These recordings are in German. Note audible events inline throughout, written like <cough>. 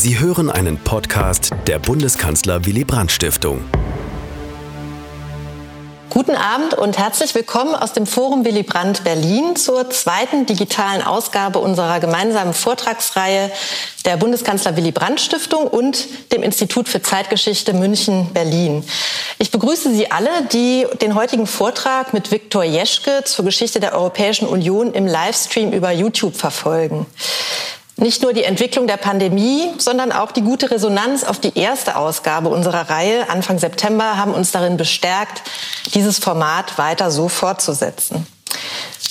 Sie hören einen Podcast der Bundeskanzler Willy Brandt Stiftung. Guten Abend und herzlich willkommen aus dem Forum Willy Brandt Berlin zur zweiten digitalen Ausgabe unserer gemeinsamen Vortragsreihe der Bundeskanzler Willy Brandt Stiftung und dem Institut für Zeitgeschichte München Berlin. Ich begrüße Sie alle, die den heutigen Vortrag mit Viktor Jeschke zur Geschichte der Europäischen Union im Livestream über YouTube verfolgen. Nicht nur die Entwicklung der Pandemie, sondern auch die gute Resonanz auf die erste Ausgabe unserer Reihe Anfang September haben uns darin bestärkt, dieses Format weiter so fortzusetzen.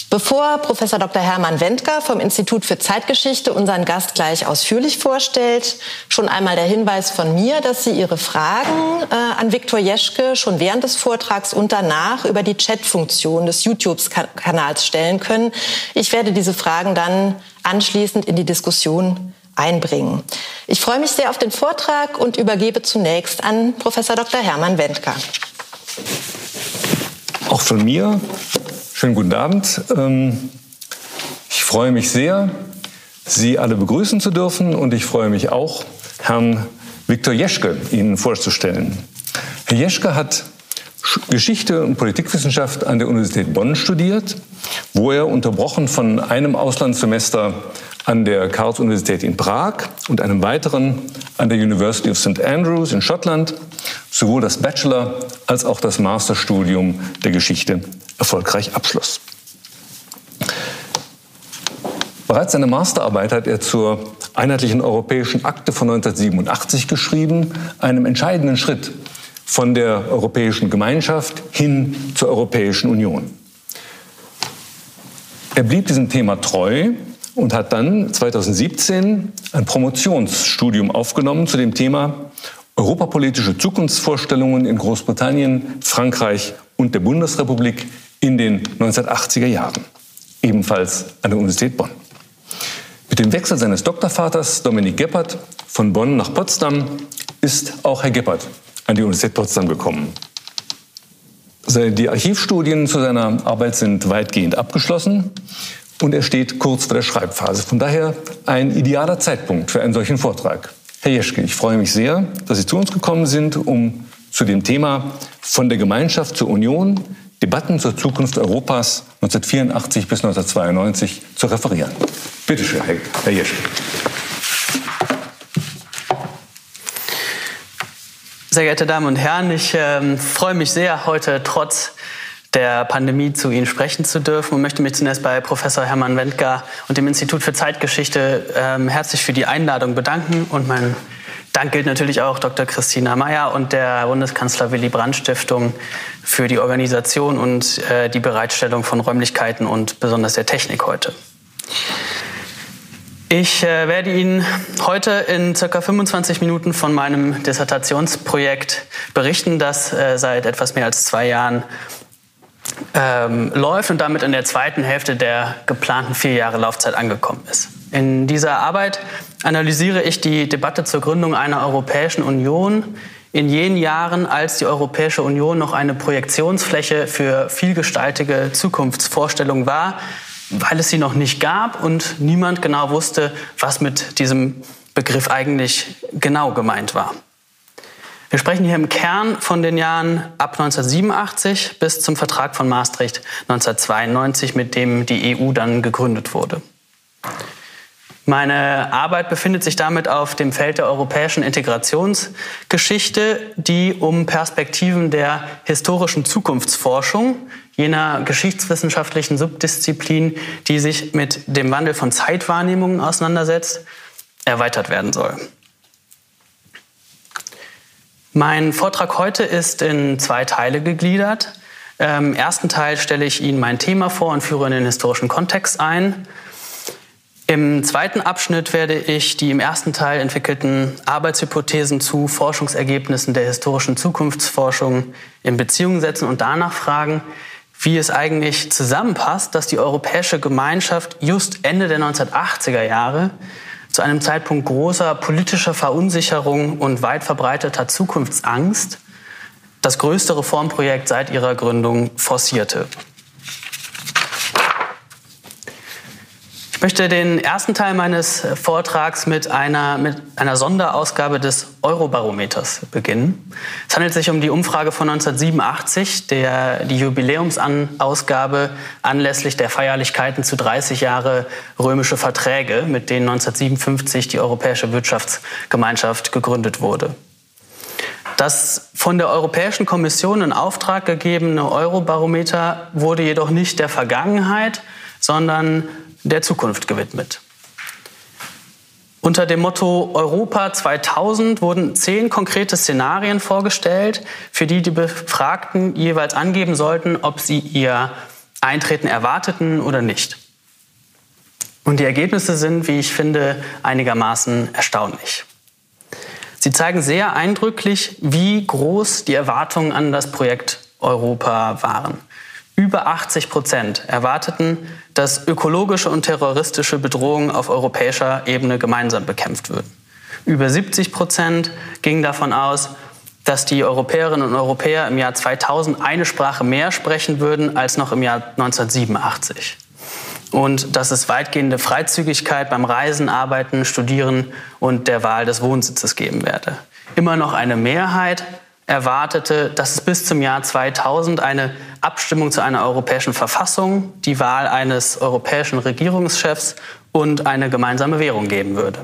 Bevor Professor Dr. Hermann Wendker vom Institut für Zeitgeschichte unseren Gast gleich ausführlich vorstellt, schon einmal der Hinweis von mir, dass Sie Ihre Fragen äh, an Viktor Jeschke schon während des Vortrags und danach über die Chatfunktion des YouTube-Kanals stellen können. Ich werde diese Fragen dann anschließend in die Diskussion einbringen. Ich freue mich sehr auf den Vortrag und übergebe zunächst an Professor Dr. Hermann Wendker. Auch von mir schönen guten Abend. Ähm, ich freue mich sehr, Sie alle begrüßen zu dürfen und ich freue mich auch, Herrn Viktor Jeschke Ihnen vorzustellen. Herr Jeschke hat Geschichte und Politikwissenschaft an der Universität Bonn studiert, wo er unterbrochen von einem Auslandssemester an der Karls-Universität in Prag und einem weiteren an der University of St. Andrews in Schottland sowohl das Bachelor- als auch das Masterstudium der Geschichte erfolgreich abschloss. Bereits seine Masterarbeit hat er zur Einheitlichen Europäischen Akte von 1987 geschrieben, einem entscheidenden Schritt von der Europäischen Gemeinschaft hin zur Europäischen Union. Er blieb diesem Thema treu und hat dann 2017 ein Promotionsstudium aufgenommen zu dem Thema Europapolitische Zukunftsvorstellungen in Großbritannien, Frankreich und der Bundesrepublik in den 1980er Jahren, ebenfalls an der Universität Bonn. Mit dem Wechsel seines Doktorvaters Dominik Geppert von Bonn nach Potsdam ist auch Herr Geppert an die Universität Potsdam gekommen. Die Archivstudien zu seiner Arbeit sind weitgehend abgeschlossen und er steht kurz vor der Schreibphase. Von daher ein idealer Zeitpunkt für einen solchen Vortrag. Herr Jeschke, ich freue mich sehr, dass Sie zu uns gekommen sind, um zu dem Thema von der Gemeinschaft zur Union, Debatten zur Zukunft Europas 1984 bis 1992 zu referieren. Bitte schön, Herr Jeschke. Sehr geehrte Damen und Herren, ich äh, freue mich sehr, heute trotz der Pandemie zu Ihnen sprechen zu dürfen und möchte mich zunächst bei Professor Hermann Wendker und dem Institut für Zeitgeschichte äh, herzlich für die Einladung bedanken. Und mein Dank gilt natürlich auch Dr. Christina Mayer und der Bundeskanzler Willy Brandt Stiftung für die Organisation und äh, die Bereitstellung von Räumlichkeiten und besonders der Technik heute. Ich äh, werde Ihnen heute in circa 25 Minuten von meinem Dissertationsprojekt berichten, das äh, seit etwas mehr als zwei Jahren ähm, läuft und damit in der zweiten Hälfte der geplanten vier Jahre Laufzeit angekommen ist. In dieser Arbeit analysiere ich die Debatte zur Gründung einer Europäischen Union in jenen Jahren, als die Europäische Union noch eine Projektionsfläche für vielgestaltige Zukunftsvorstellungen war, weil es sie noch nicht gab und niemand genau wusste, was mit diesem Begriff eigentlich genau gemeint war. Wir sprechen hier im Kern von den Jahren ab 1987 bis zum Vertrag von Maastricht 1992, mit dem die EU dann gegründet wurde. Meine Arbeit befindet sich damit auf dem Feld der europäischen Integrationsgeschichte, die um Perspektiven der historischen Zukunftsforschung, jener geschichtswissenschaftlichen Subdisziplin, die sich mit dem Wandel von Zeitwahrnehmungen auseinandersetzt, erweitert werden soll. Mein Vortrag heute ist in zwei Teile gegliedert. Im ersten Teil stelle ich Ihnen mein Thema vor und führe in den historischen Kontext ein. Im zweiten Abschnitt werde ich die im ersten Teil entwickelten Arbeitshypothesen zu Forschungsergebnissen der historischen Zukunftsforschung in Beziehung setzen und danach fragen, wie es eigentlich zusammenpasst, dass die europäische Gemeinschaft just Ende der 1980er Jahre zu einem Zeitpunkt großer politischer Verunsicherung und weit verbreiteter Zukunftsangst das größte Reformprojekt seit ihrer Gründung forcierte. Ich möchte den ersten Teil meines Vortrags mit einer, mit einer Sonderausgabe des Eurobarometers beginnen. Es handelt sich um die Umfrage von 1987, der, die Jubiläumsausgabe anlässlich der Feierlichkeiten zu 30 Jahre römische Verträge, mit denen 1957 die Europäische Wirtschaftsgemeinschaft gegründet wurde. Das von der Europäischen Kommission in Auftrag gegebene Eurobarometer wurde jedoch nicht der Vergangenheit, sondern der Zukunft gewidmet. Unter dem Motto Europa 2000 wurden zehn konkrete Szenarien vorgestellt, für die die Befragten jeweils angeben sollten, ob sie ihr Eintreten erwarteten oder nicht. Und die Ergebnisse sind, wie ich finde, einigermaßen erstaunlich. Sie zeigen sehr eindrücklich, wie groß die Erwartungen an das Projekt Europa waren. Über 80 Prozent erwarteten, dass ökologische und terroristische Bedrohungen auf europäischer Ebene gemeinsam bekämpft würden. Über 70 Prozent gingen davon aus, dass die Europäerinnen und Europäer im Jahr 2000 eine Sprache mehr sprechen würden als noch im Jahr 1987. Und dass es weitgehende Freizügigkeit beim Reisen, Arbeiten, Studieren und der Wahl des Wohnsitzes geben werde. Immer noch eine Mehrheit erwartete, dass es bis zum Jahr 2000 eine Abstimmung zu einer europäischen Verfassung, die Wahl eines europäischen Regierungschefs und eine gemeinsame Währung geben würde.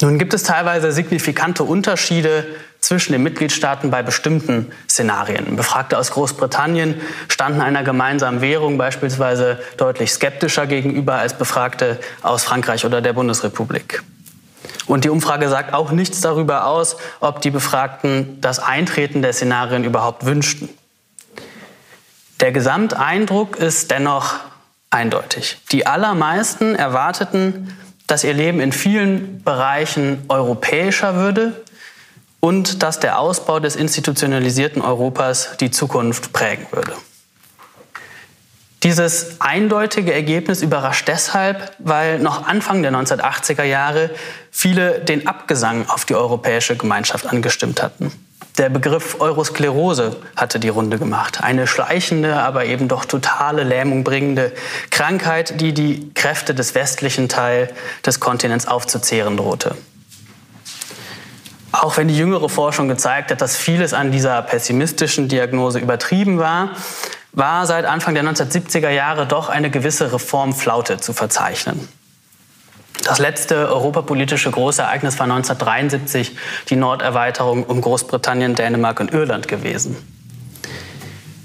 Nun gibt es teilweise signifikante Unterschiede zwischen den Mitgliedstaaten bei bestimmten Szenarien. Befragte aus Großbritannien standen einer gemeinsamen Währung beispielsweise deutlich skeptischer gegenüber als Befragte aus Frankreich oder der Bundesrepublik. Und die Umfrage sagt auch nichts darüber aus, ob die Befragten das Eintreten der Szenarien überhaupt wünschten. Der Gesamteindruck ist dennoch eindeutig. Die allermeisten erwarteten, dass ihr Leben in vielen Bereichen europäischer würde und dass der Ausbau des institutionalisierten Europas die Zukunft prägen würde. Dieses eindeutige Ergebnis überrascht deshalb, weil noch Anfang der 1980er Jahre viele den Abgesang auf die europäische Gemeinschaft angestimmt hatten. Der Begriff Eurosklerose hatte die Runde gemacht. Eine schleichende, aber eben doch totale Lähmung bringende Krankheit, die die Kräfte des westlichen Teil des Kontinents aufzuzehren drohte. Auch wenn die jüngere Forschung gezeigt hat, dass vieles an dieser pessimistischen Diagnose übertrieben war, war seit Anfang der 1970er Jahre doch eine gewisse Reformflaute zu verzeichnen. Das letzte europapolitische Großereignis war 1973 die Norderweiterung um Großbritannien, Dänemark und Irland gewesen.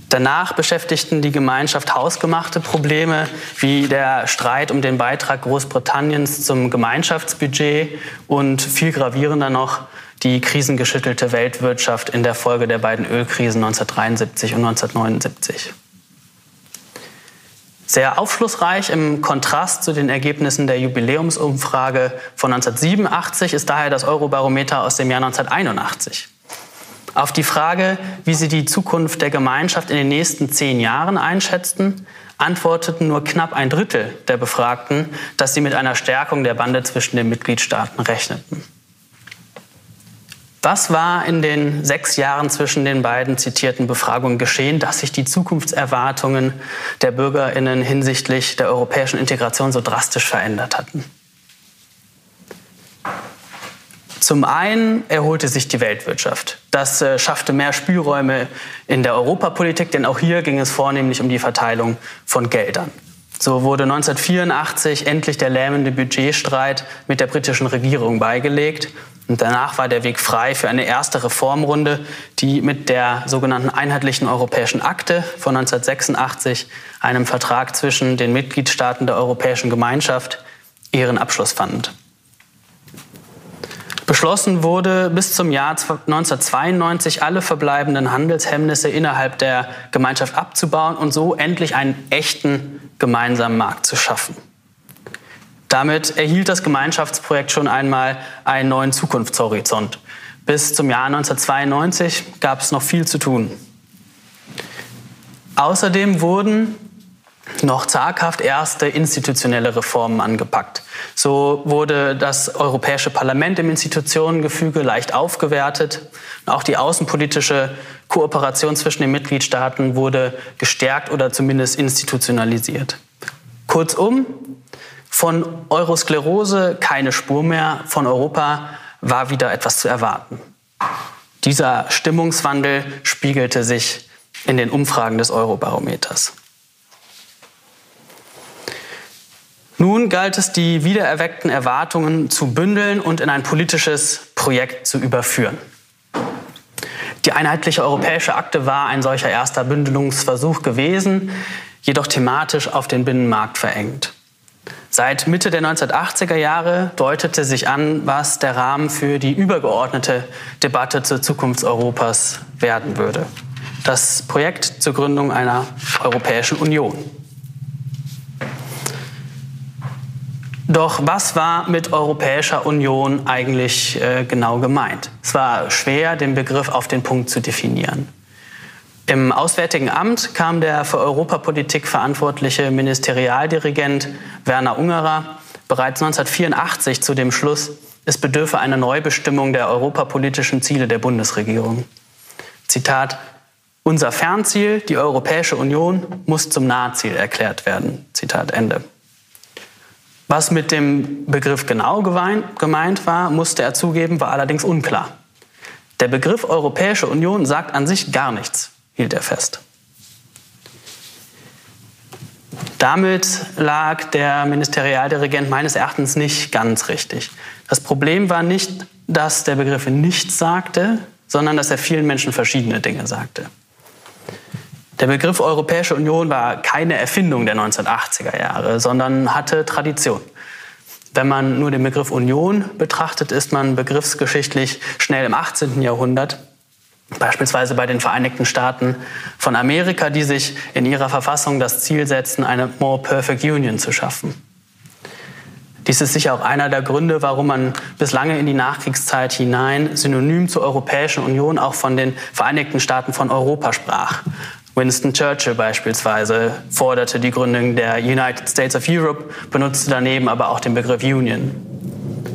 Danach beschäftigten die Gemeinschaft hausgemachte Probleme wie der Streit um den Beitrag Großbritanniens zum Gemeinschaftsbudget und viel gravierender noch die krisengeschüttelte Weltwirtschaft in der Folge der beiden Ölkrisen 1973 und 1979. Sehr aufschlussreich im Kontrast zu den Ergebnissen der Jubiläumsumfrage von 1987 ist daher das Eurobarometer aus dem Jahr 1981. Auf die Frage, wie sie die Zukunft der Gemeinschaft in den nächsten zehn Jahren einschätzten, antworteten nur knapp ein Drittel der Befragten, dass sie mit einer Stärkung der Bande zwischen den Mitgliedstaaten rechneten. Was war in den sechs Jahren zwischen den beiden zitierten Befragungen geschehen, dass sich die Zukunftserwartungen der Bürgerinnen hinsichtlich der europäischen Integration so drastisch verändert hatten? Zum einen erholte sich die Weltwirtschaft. Das äh, schaffte mehr Spielräume in der Europapolitik, denn auch hier ging es vornehmlich um die Verteilung von Geldern. So wurde 1984 endlich der lähmende Budgetstreit mit der britischen Regierung beigelegt und danach war der Weg frei für eine erste Reformrunde, die mit der sogenannten Einheitlichen Europäischen Akte von 1986, einem Vertrag zwischen den Mitgliedstaaten der Europäischen Gemeinschaft, ihren Abschluss fand. Beschlossen wurde, bis zum Jahr 1992 alle verbleibenden Handelshemmnisse innerhalb der Gemeinschaft abzubauen und so endlich einen echten gemeinsamen Markt zu schaffen. Damit erhielt das Gemeinschaftsprojekt schon einmal einen neuen Zukunftshorizont. Bis zum Jahr 1992 gab es noch viel zu tun. Außerdem wurden noch zaghaft erste institutionelle Reformen angepackt. So wurde das Europäische Parlament im Institutionengefüge leicht aufgewertet. Auch die außenpolitische Kooperation zwischen den Mitgliedstaaten wurde gestärkt oder zumindest institutionalisiert. Kurzum, von Eurosklerose keine Spur mehr, von Europa war wieder etwas zu erwarten. Dieser Stimmungswandel spiegelte sich in den Umfragen des Eurobarometers. Nun galt es, die wiedererweckten Erwartungen zu bündeln und in ein politisches Projekt zu überführen. Die einheitliche europäische Akte war ein solcher erster Bündelungsversuch gewesen, jedoch thematisch auf den Binnenmarkt verengt. Seit Mitte der 1980er Jahre deutete sich an, was der Rahmen für die übergeordnete Debatte zur Zukunft Europas werden würde. Das Projekt zur Gründung einer Europäischen Union. Doch was war mit Europäischer Union eigentlich äh, genau gemeint? Es war schwer, den Begriff auf den Punkt zu definieren. Im Auswärtigen Amt kam der für Europapolitik verantwortliche Ministerialdirigent Werner Ungerer bereits 1984 zu dem Schluss, es bedürfe einer Neubestimmung der europapolitischen Ziele der Bundesregierung. Zitat Unser Fernziel, die Europäische Union, muss zum Nahziel erklärt werden. Zitat Ende. Was mit dem Begriff genau gemeint war, musste er zugeben, war allerdings unklar. Der Begriff Europäische Union sagt an sich gar nichts, hielt er fest. Damit lag der Ministerialdirigent meines Erachtens nicht ganz richtig. Das Problem war nicht, dass der Begriff nichts sagte, sondern dass er vielen Menschen verschiedene Dinge sagte. Der Begriff Europäische Union war keine Erfindung der 1980er Jahre, sondern hatte Tradition. Wenn man nur den Begriff Union betrachtet, ist man begriffsgeschichtlich schnell im 18. Jahrhundert, beispielsweise bei den Vereinigten Staaten von Amerika, die sich in ihrer Verfassung das Ziel setzen, eine More Perfect Union zu schaffen. Dies ist sicher auch einer der Gründe, warum man bis lange in die Nachkriegszeit hinein synonym zur Europäischen Union auch von den Vereinigten Staaten von Europa sprach. Winston Churchill beispielsweise forderte die Gründung der United States of Europe, benutzte daneben aber auch den Begriff Union.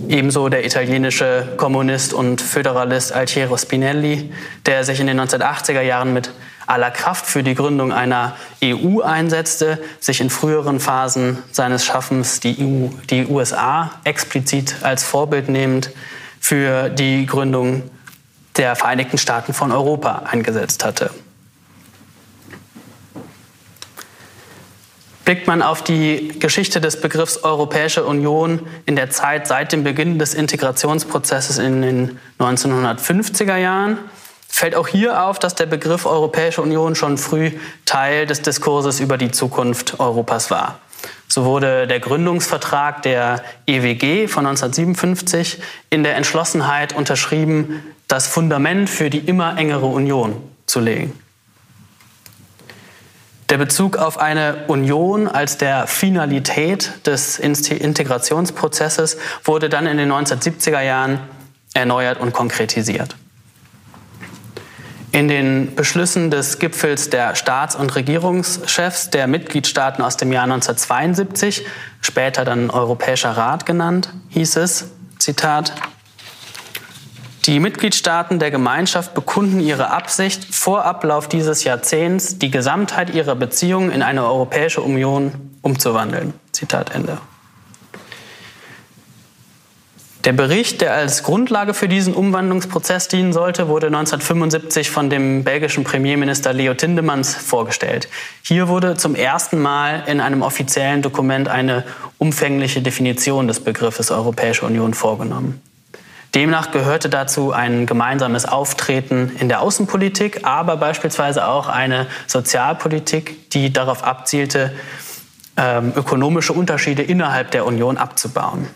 Ebenso der italienische Kommunist und Föderalist Altiero Spinelli, der sich in den 1980er Jahren mit aller Kraft für die Gründung einer EU einsetzte, sich in früheren Phasen seines Schaffens die, EU, die USA explizit als Vorbild nehmend für die Gründung der Vereinigten Staaten von Europa eingesetzt hatte. Blickt man auf die Geschichte des Begriffs Europäische Union in der Zeit seit dem Beginn des Integrationsprozesses in den 1950er Jahren, fällt auch hier auf, dass der Begriff Europäische Union schon früh Teil des Diskurses über die Zukunft Europas war. So wurde der Gründungsvertrag der EWG von 1957 in der Entschlossenheit unterschrieben, das Fundament für die immer engere Union zu legen. Der Bezug auf eine Union als der Finalität des Integrationsprozesses wurde dann in den 1970er Jahren erneuert und konkretisiert. In den Beschlüssen des Gipfels der Staats- und Regierungschefs der Mitgliedstaaten aus dem Jahr 1972, später dann Europäischer Rat genannt, hieß es, Zitat, die Mitgliedstaaten der Gemeinschaft bekunden ihre Absicht, vor Ablauf dieses Jahrzehnts die Gesamtheit ihrer Beziehungen in eine Europäische Union umzuwandeln. Zitat Ende. Der Bericht, der als Grundlage für diesen Umwandlungsprozess dienen sollte, wurde 1975 von dem belgischen Premierminister Leo Tindemans vorgestellt. Hier wurde zum ersten Mal in einem offiziellen Dokument eine umfängliche Definition des Begriffes Europäische Union vorgenommen. Demnach gehörte dazu ein gemeinsames Auftreten in der Außenpolitik, aber beispielsweise auch eine Sozialpolitik, die darauf abzielte, ähm, ökonomische Unterschiede innerhalb der Union abzubauen.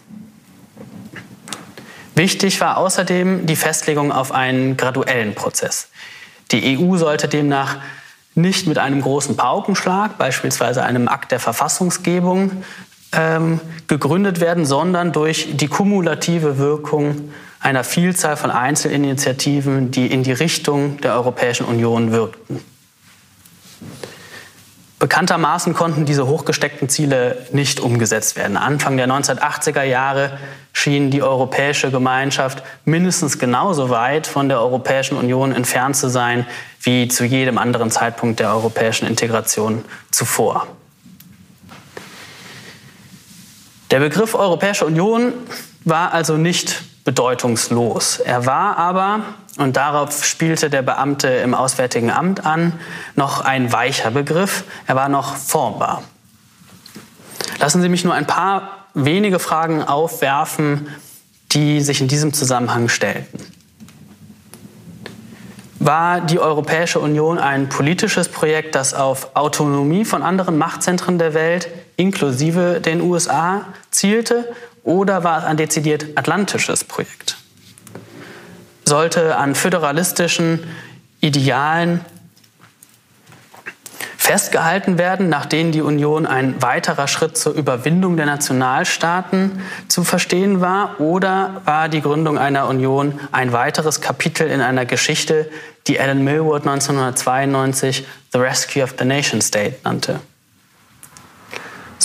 Wichtig war außerdem die Festlegung auf einen graduellen Prozess. Die EU sollte demnach nicht mit einem großen Paukenschlag, beispielsweise einem Akt der Verfassungsgebung, ähm, gegründet werden, sondern durch die kumulative Wirkung einer Vielzahl von Einzelinitiativen, die in die Richtung der Europäischen Union wirkten. Bekanntermaßen konnten diese hochgesteckten Ziele nicht umgesetzt werden. Anfang der 1980er Jahre schien die Europäische Gemeinschaft mindestens genauso weit von der Europäischen Union entfernt zu sein wie zu jedem anderen Zeitpunkt der europäischen Integration zuvor. Der Begriff Europäische Union war also nicht bedeutungslos. Er war aber und darauf spielte der Beamte im Auswärtigen Amt an, noch ein weicher Begriff, er war noch formbar. Lassen Sie mich nur ein paar wenige Fragen aufwerfen, die sich in diesem Zusammenhang stellten. War die Europäische Union ein politisches Projekt, das auf Autonomie von anderen Machtzentren der Welt, inklusive den USA, zielte, oder war es ein dezidiert atlantisches Projekt? sollte an föderalistischen Idealen festgehalten werden, nach denen die Union ein weiterer Schritt zur Überwindung der Nationalstaaten zu verstehen war? Oder war die Gründung einer Union ein weiteres Kapitel in einer Geschichte, die Alan Millward 1992 The Rescue of the Nation State nannte?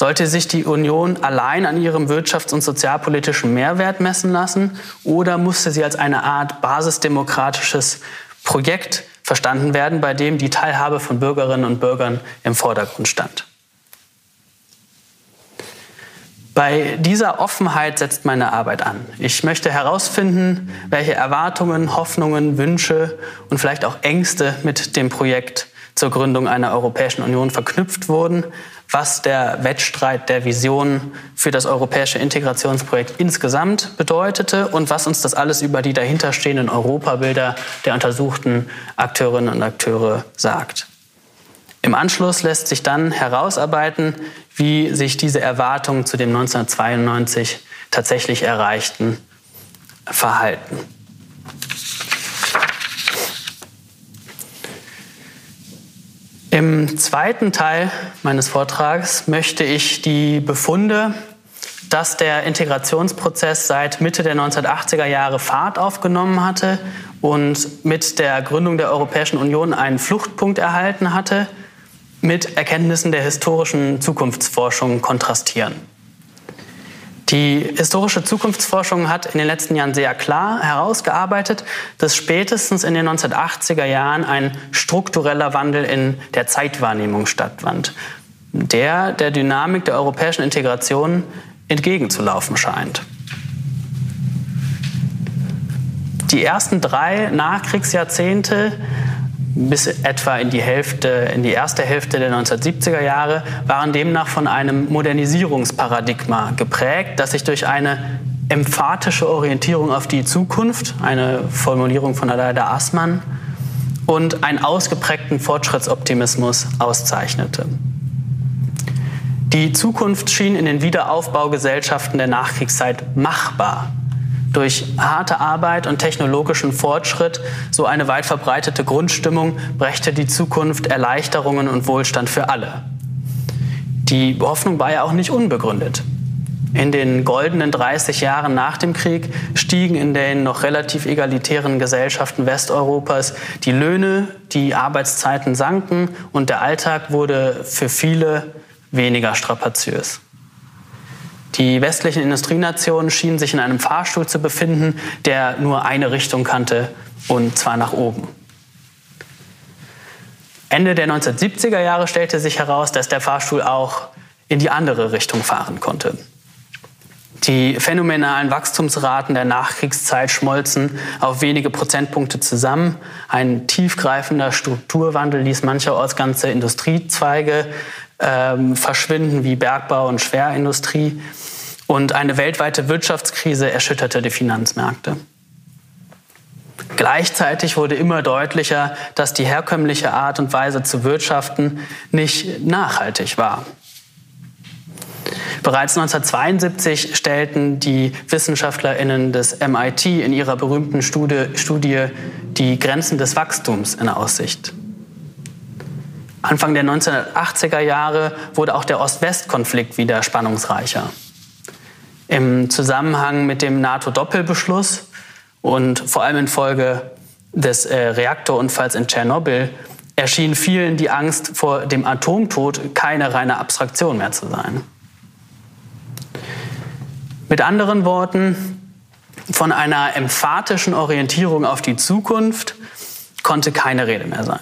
Sollte sich die Union allein an ihrem wirtschafts- und sozialpolitischen Mehrwert messen lassen oder musste sie als eine Art basisdemokratisches Projekt verstanden werden, bei dem die Teilhabe von Bürgerinnen und Bürgern im Vordergrund stand? Bei dieser Offenheit setzt meine Arbeit an. Ich möchte herausfinden, welche Erwartungen, Hoffnungen, Wünsche und vielleicht auch Ängste mit dem Projekt zur Gründung einer Europäischen Union verknüpft wurden, was der Wettstreit der Visionen für das europäische Integrationsprojekt insgesamt bedeutete und was uns das alles über die dahinterstehenden Europabilder der untersuchten Akteurinnen und Akteure sagt. Im Anschluss lässt sich dann herausarbeiten, wie sich diese Erwartungen zu dem 1992 tatsächlich erreichten verhalten. Im zweiten Teil meines Vortrags möchte ich die Befunde, dass der Integrationsprozess seit Mitte der 1980er Jahre Fahrt aufgenommen hatte und mit der Gründung der Europäischen Union einen Fluchtpunkt erhalten hatte, mit Erkenntnissen der historischen Zukunftsforschung kontrastieren. Die historische Zukunftsforschung hat in den letzten Jahren sehr klar herausgearbeitet, dass spätestens in den 1980er Jahren ein struktureller Wandel in der Zeitwahrnehmung stattfand, der der Dynamik der europäischen Integration entgegenzulaufen scheint. Die ersten drei Nachkriegsjahrzehnte bis etwa in die Hälfte, in die erste Hälfte der 1970er Jahre waren demnach von einem Modernisierungsparadigma geprägt, das sich durch eine emphatische Orientierung auf die Zukunft, eine Formulierung von Aleida Aßmann, und einen ausgeprägten Fortschrittsoptimismus auszeichnete. Die Zukunft schien in den Wiederaufbaugesellschaften der Nachkriegszeit machbar durch harte Arbeit und technologischen Fortschritt, so eine weit verbreitete Grundstimmung, brächte die Zukunft Erleichterungen und Wohlstand für alle. Die Hoffnung war ja auch nicht unbegründet. In den goldenen 30 Jahren nach dem Krieg stiegen in den noch relativ egalitären Gesellschaften Westeuropas die Löhne, die Arbeitszeiten sanken und der Alltag wurde für viele weniger strapaziös. Die westlichen Industrienationen schienen sich in einem Fahrstuhl zu befinden, der nur eine Richtung kannte, und zwar nach oben. Ende der 1970er Jahre stellte sich heraus, dass der Fahrstuhl auch in die andere Richtung fahren konnte. Die phänomenalen Wachstumsraten der Nachkriegszeit schmolzen auf wenige Prozentpunkte zusammen. Ein tiefgreifender Strukturwandel ließ mancherorts ganze Industriezweige ähm, verschwinden, wie Bergbau und Schwerindustrie. Und eine weltweite Wirtschaftskrise erschütterte die Finanzmärkte. Gleichzeitig wurde immer deutlicher, dass die herkömmliche Art und Weise zu wirtschaften nicht nachhaltig war. Bereits 1972 stellten die Wissenschaftlerinnen des MIT in ihrer berühmten Studie, Studie die Grenzen des Wachstums in Aussicht. Anfang der 1980er Jahre wurde auch der Ost-West-Konflikt wieder spannungsreicher im Zusammenhang mit dem NATO-Doppelbeschluss und vor allem infolge des äh, Reaktorunfalls in Tschernobyl erschien vielen die Angst vor dem Atomtod keine reine Abstraktion mehr zu sein. Mit anderen Worten, von einer emphatischen Orientierung auf die Zukunft konnte keine Rede mehr sein.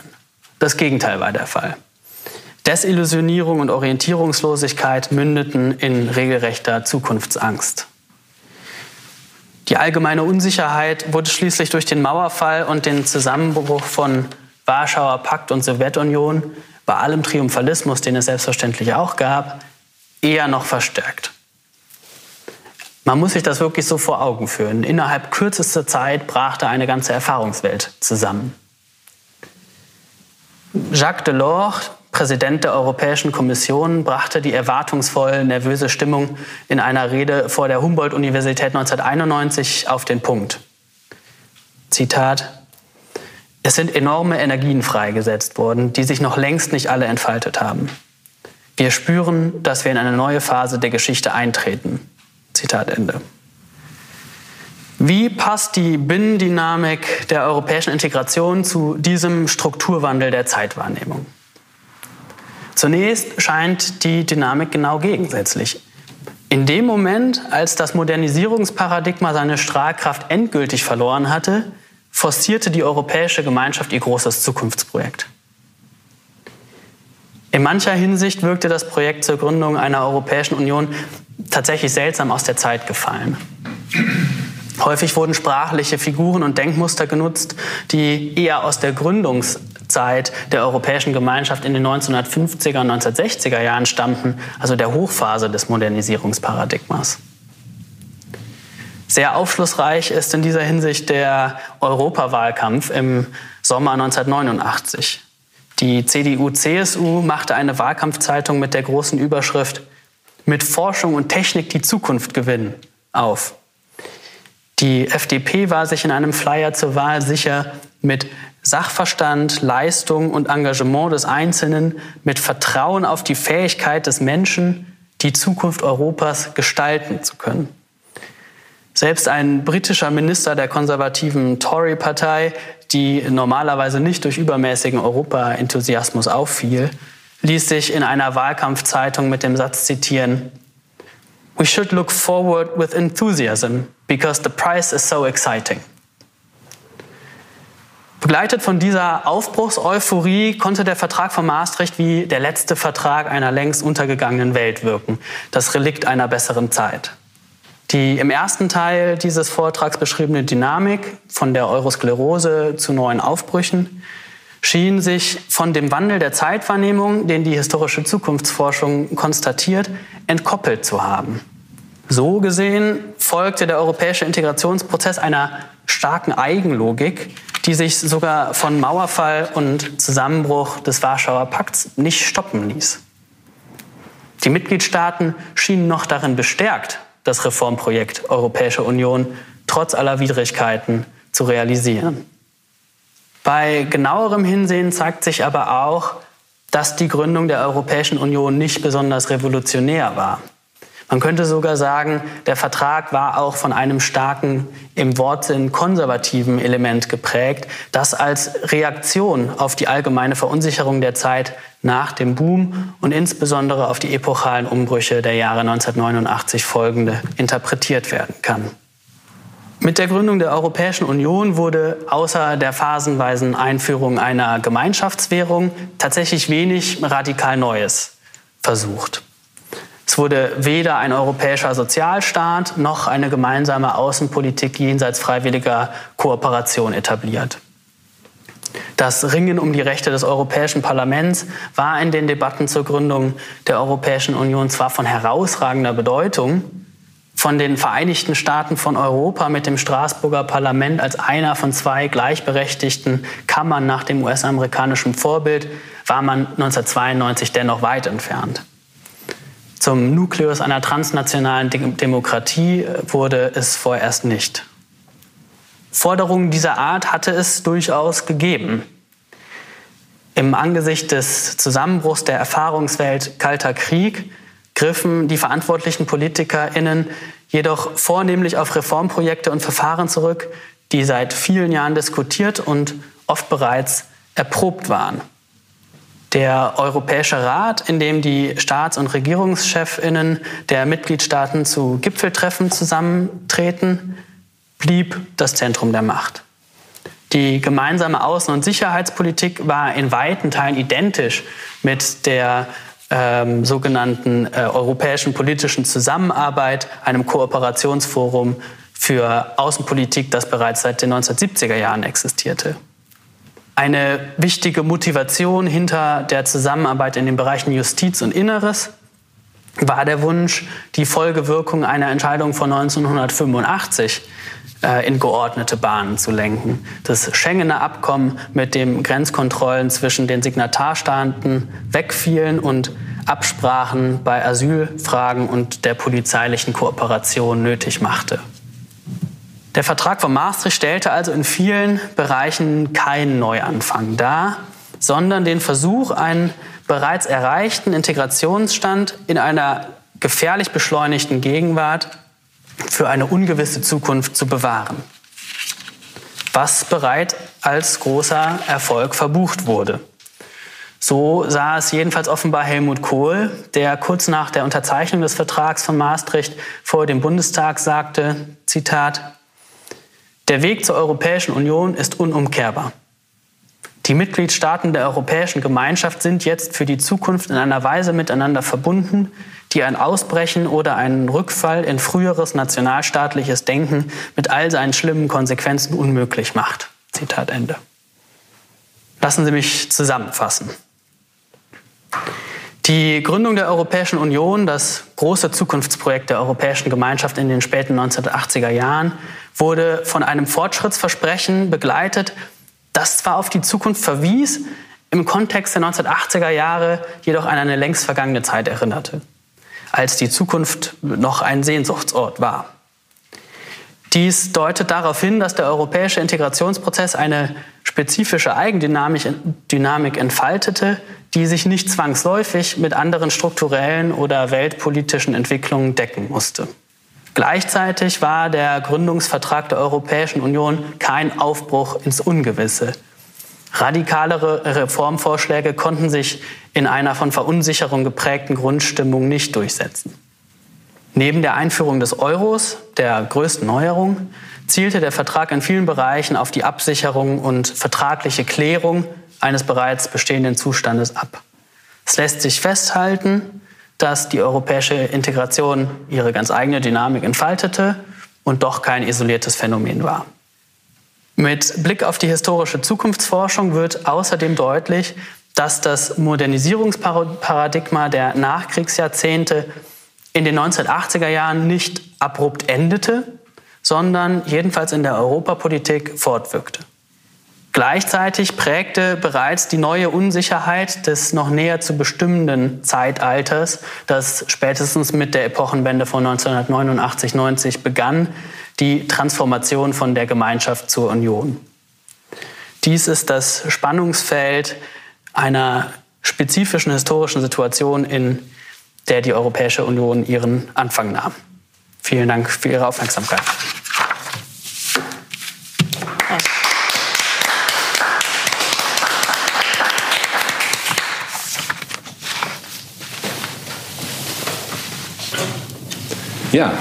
Das Gegenteil war der Fall. Desillusionierung und Orientierungslosigkeit mündeten in regelrechter Zukunftsangst. Die allgemeine Unsicherheit wurde schließlich durch den Mauerfall und den Zusammenbruch von Warschauer Pakt und Sowjetunion, bei allem Triumphalismus, den es selbstverständlich auch gab, eher noch verstärkt. Man muss sich das wirklich so vor Augen führen. Innerhalb kürzester Zeit brach da eine ganze Erfahrungswelt zusammen. Jacques Delors, Präsident der Europäischen Kommission, brachte die erwartungsvoll nervöse Stimmung in einer Rede vor der Humboldt-Universität 1991 auf den Punkt. Zitat Es sind enorme Energien freigesetzt worden, die sich noch längst nicht alle entfaltet haben. Wir spüren, dass wir in eine neue Phase der Geschichte eintreten. Zitat Ende. Wie passt die Binnendynamik der europäischen Integration zu diesem Strukturwandel der Zeitwahrnehmung? Zunächst scheint die Dynamik genau gegensätzlich. In dem Moment, als das Modernisierungsparadigma seine Strahlkraft endgültig verloren hatte, forcierte die Europäische Gemeinschaft ihr großes Zukunftsprojekt. In mancher Hinsicht wirkte das Projekt zur Gründung einer Europäischen Union tatsächlich seltsam aus der Zeit gefallen. Häufig wurden sprachliche Figuren und Denkmuster genutzt, die eher aus der Gründungszeit der Europäischen Gemeinschaft in den 1950er und 1960er Jahren stammten, also der Hochphase des Modernisierungsparadigmas. Sehr aufschlussreich ist in dieser Hinsicht der Europawahlkampf im Sommer 1989. Die CDU-CSU machte eine Wahlkampfzeitung mit der großen Überschrift mit Forschung und Technik die Zukunft gewinnen auf. Die FDP war sich in einem Flyer zur Wahl sicher, mit Sachverstand, Leistung und Engagement des Einzelnen, mit Vertrauen auf die Fähigkeit des Menschen, die Zukunft Europas gestalten zu können. Selbst ein britischer Minister der konservativen Tory-Partei, die normalerweise nicht durch übermäßigen Europa-Enthusiasmus auffiel, ließ sich in einer Wahlkampfzeitung mit dem Satz zitieren, We should look forward with enthusiasm because the price is so exciting. Begleitet von dieser Aufbruchseuphorie konnte der Vertrag von Maastricht wie der letzte Vertrag einer längst untergegangenen Welt wirken, das Relikt einer besseren Zeit. Die im ersten Teil dieses Vortrags beschriebene Dynamik von der Eurosklerose zu neuen Aufbrüchen schien sich von dem Wandel der Zeitwahrnehmung, den die historische Zukunftsforschung konstatiert, entkoppelt zu haben. So gesehen folgte der europäische Integrationsprozess einer starken Eigenlogik, die sich sogar von Mauerfall und Zusammenbruch des Warschauer Pakts nicht stoppen ließ. Die Mitgliedstaaten schienen noch darin bestärkt, das Reformprojekt Europäische Union trotz aller Widrigkeiten zu realisieren. Bei genauerem Hinsehen zeigt sich aber auch, dass die Gründung der Europäischen Union nicht besonders revolutionär war. Man könnte sogar sagen, der Vertrag war auch von einem starken, im Wortsinn konservativen Element geprägt, das als Reaktion auf die allgemeine Verunsicherung der Zeit nach dem Boom und insbesondere auf die epochalen Umbrüche der Jahre 1989 folgende interpretiert werden kann. Mit der Gründung der Europäischen Union wurde außer der phasenweisen Einführung einer Gemeinschaftswährung tatsächlich wenig radikal Neues versucht. Es wurde weder ein europäischer Sozialstaat noch eine gemeinsame Außenpolitik jenseits freiwilliger Kooperation etabliert. Das Ringen um die Rechte des Europäischen Parlaments war in den Debatten zur Gründung der Europäischen Union zwar von herausragender Bedeutung, von den Vereinigten Staaten von Europa mit dem Straßburger Parlament als einer von zwei gleichberechtigten Kammern nach dem US-amerikanischen Vorbild war man 1992 dennoch weit entfernt. Zum Nukleus einer transnationalen Demokratie wurde es vorerst nicht. Forderungen dieser Art hatte es durchaus gegeben. Im Angesicht des Zusammenbruchs der Erfahrungswelt Kalter Krieg griffen die verantwortlichen PolitikerInnen jedoch vornehmlich auf Reformprojekte und Verfahren zurück, die seit vielen Jahren diskutiert und oft bereits erprobt waren. Der Europäische Rat, in dem die Staats- und Regierungschefinnen der Mitgliedstaaten zu Gipfeltreffen zusammentreten, blieb das Zentrum der Macht. Die gemeinsame Außen- und Sicherheitspolitik war in weiten Teilen identisch mit der ähm, sogenannten äh, europäischen politischen Zusammenarbeit, einem Kooperationsforum für Außenpolitik, das bereits seit den 1970er Jahren existierte. Eine wichtige Motivation hinter der Zusammenarbeit in den Bereichen Justiz und Inneres war der Wunsch, die Folgewirkung einer Entscheidung von 1985 äh, in geordnete Bahnen zu lenken. Das Schengener Abkommen mit den Grenzkontrollen zwischen den Signatarstaaten wegfielen und Absprachen bei Asylfragen und der polizeilichen Kooperation nötig machte. Der Vertrag von Maastricht stellte also in vielen Bereichen keinen Neuanfang dar, sondern den Versuch, einen bereits erreichten Integrationsstand in einer gefährlich beschleunigten Gegenwart für eine ungewisse Zukunft zu bewahren, was bereits als großer Erfolg verbucht wurde. So sah es jedenfalls offenbar Helmut Kohl, der kurz nach der Unterzeichnung des Vertrags von Maastricht vor dem Bundestag sagte, Zitat, der Weg zur Europäischen Union ist unumkehrbar. Die Mitgliedstaaten der Europäischen Gemeinschaft sind jetzt für die Zukunft in einer Weise miteinander verbunden, die ein Ausbrechen oder einen Rückfall in früheres nationalstaatliches Denken mit all seinen schlimmen Konsequenzen unmöglich macht. Zitat Ende. Lassen Sie mich zusammenfassen. Die Gründung der Europäischen Union, das große Zukunftsprojekt der Europäischen Gemeinschaft in den späten 1980er Jahren, wurde von einem Fortschrittsversprechen begleitet, das zwar auf die Zukunft verwies, im Kontext der 1980er Jahre jedoch an eine längst vergangene Zeit erinnerte, als die Zukunft noch ein Sehnsuchtsort war. Dies deutet darauf hin, dass der europäische Integrationsprozess eine spezifische Eigendynamik Dynamik entfaltete, die sich nicht zwangsläufig mit anderen strukturellen oder weltpolitischen Entwicklungen decken musste. Gleichzeitig war der Gründungsvertrag der Europäischen Union kein Aufbruch ins Ungewisse. Radikalere Reformvorschläge konnten sich in einer von Verunsicherung geprägten Grundstimmung nicht durchsetzen. Neben der Einführung des Euros, der größten Neuerung, zielte der Vertrag in vielen Bereichen auf die Absicherung und vertragliche Klärung eines bereits bestehenden Zustandes ab. Es lässt sich festhalten, dass die europäische Integration ihre ganz eigene Dynamik entfaltete und doch kein isoliertes Phänomen war. Mit Blick auf die historische Zukunftsforschung wird außerdem deutlich, dass das Modernisierungsparadigma der Nachkriegsjahrzehnte in den 1980er Jahren nicht abrupt endete, sondern jedenfalls in der Europapolitik fortwirkte. Gleichzeitig prägte bereits die neue Unsicherheit des noch näher zu bestimmenden Zeitalters, das spätestens mit der Epochenwende von 1989-90 begann, die Transformation von der Gemeinschaft zur Union. Dies ist das Spannungsfeld einer spezifischen historischen Situation, in der die Europäische Union ihren Anfang nahm. Vielen Dank für Ihre Aufmerksamkeit. Ja,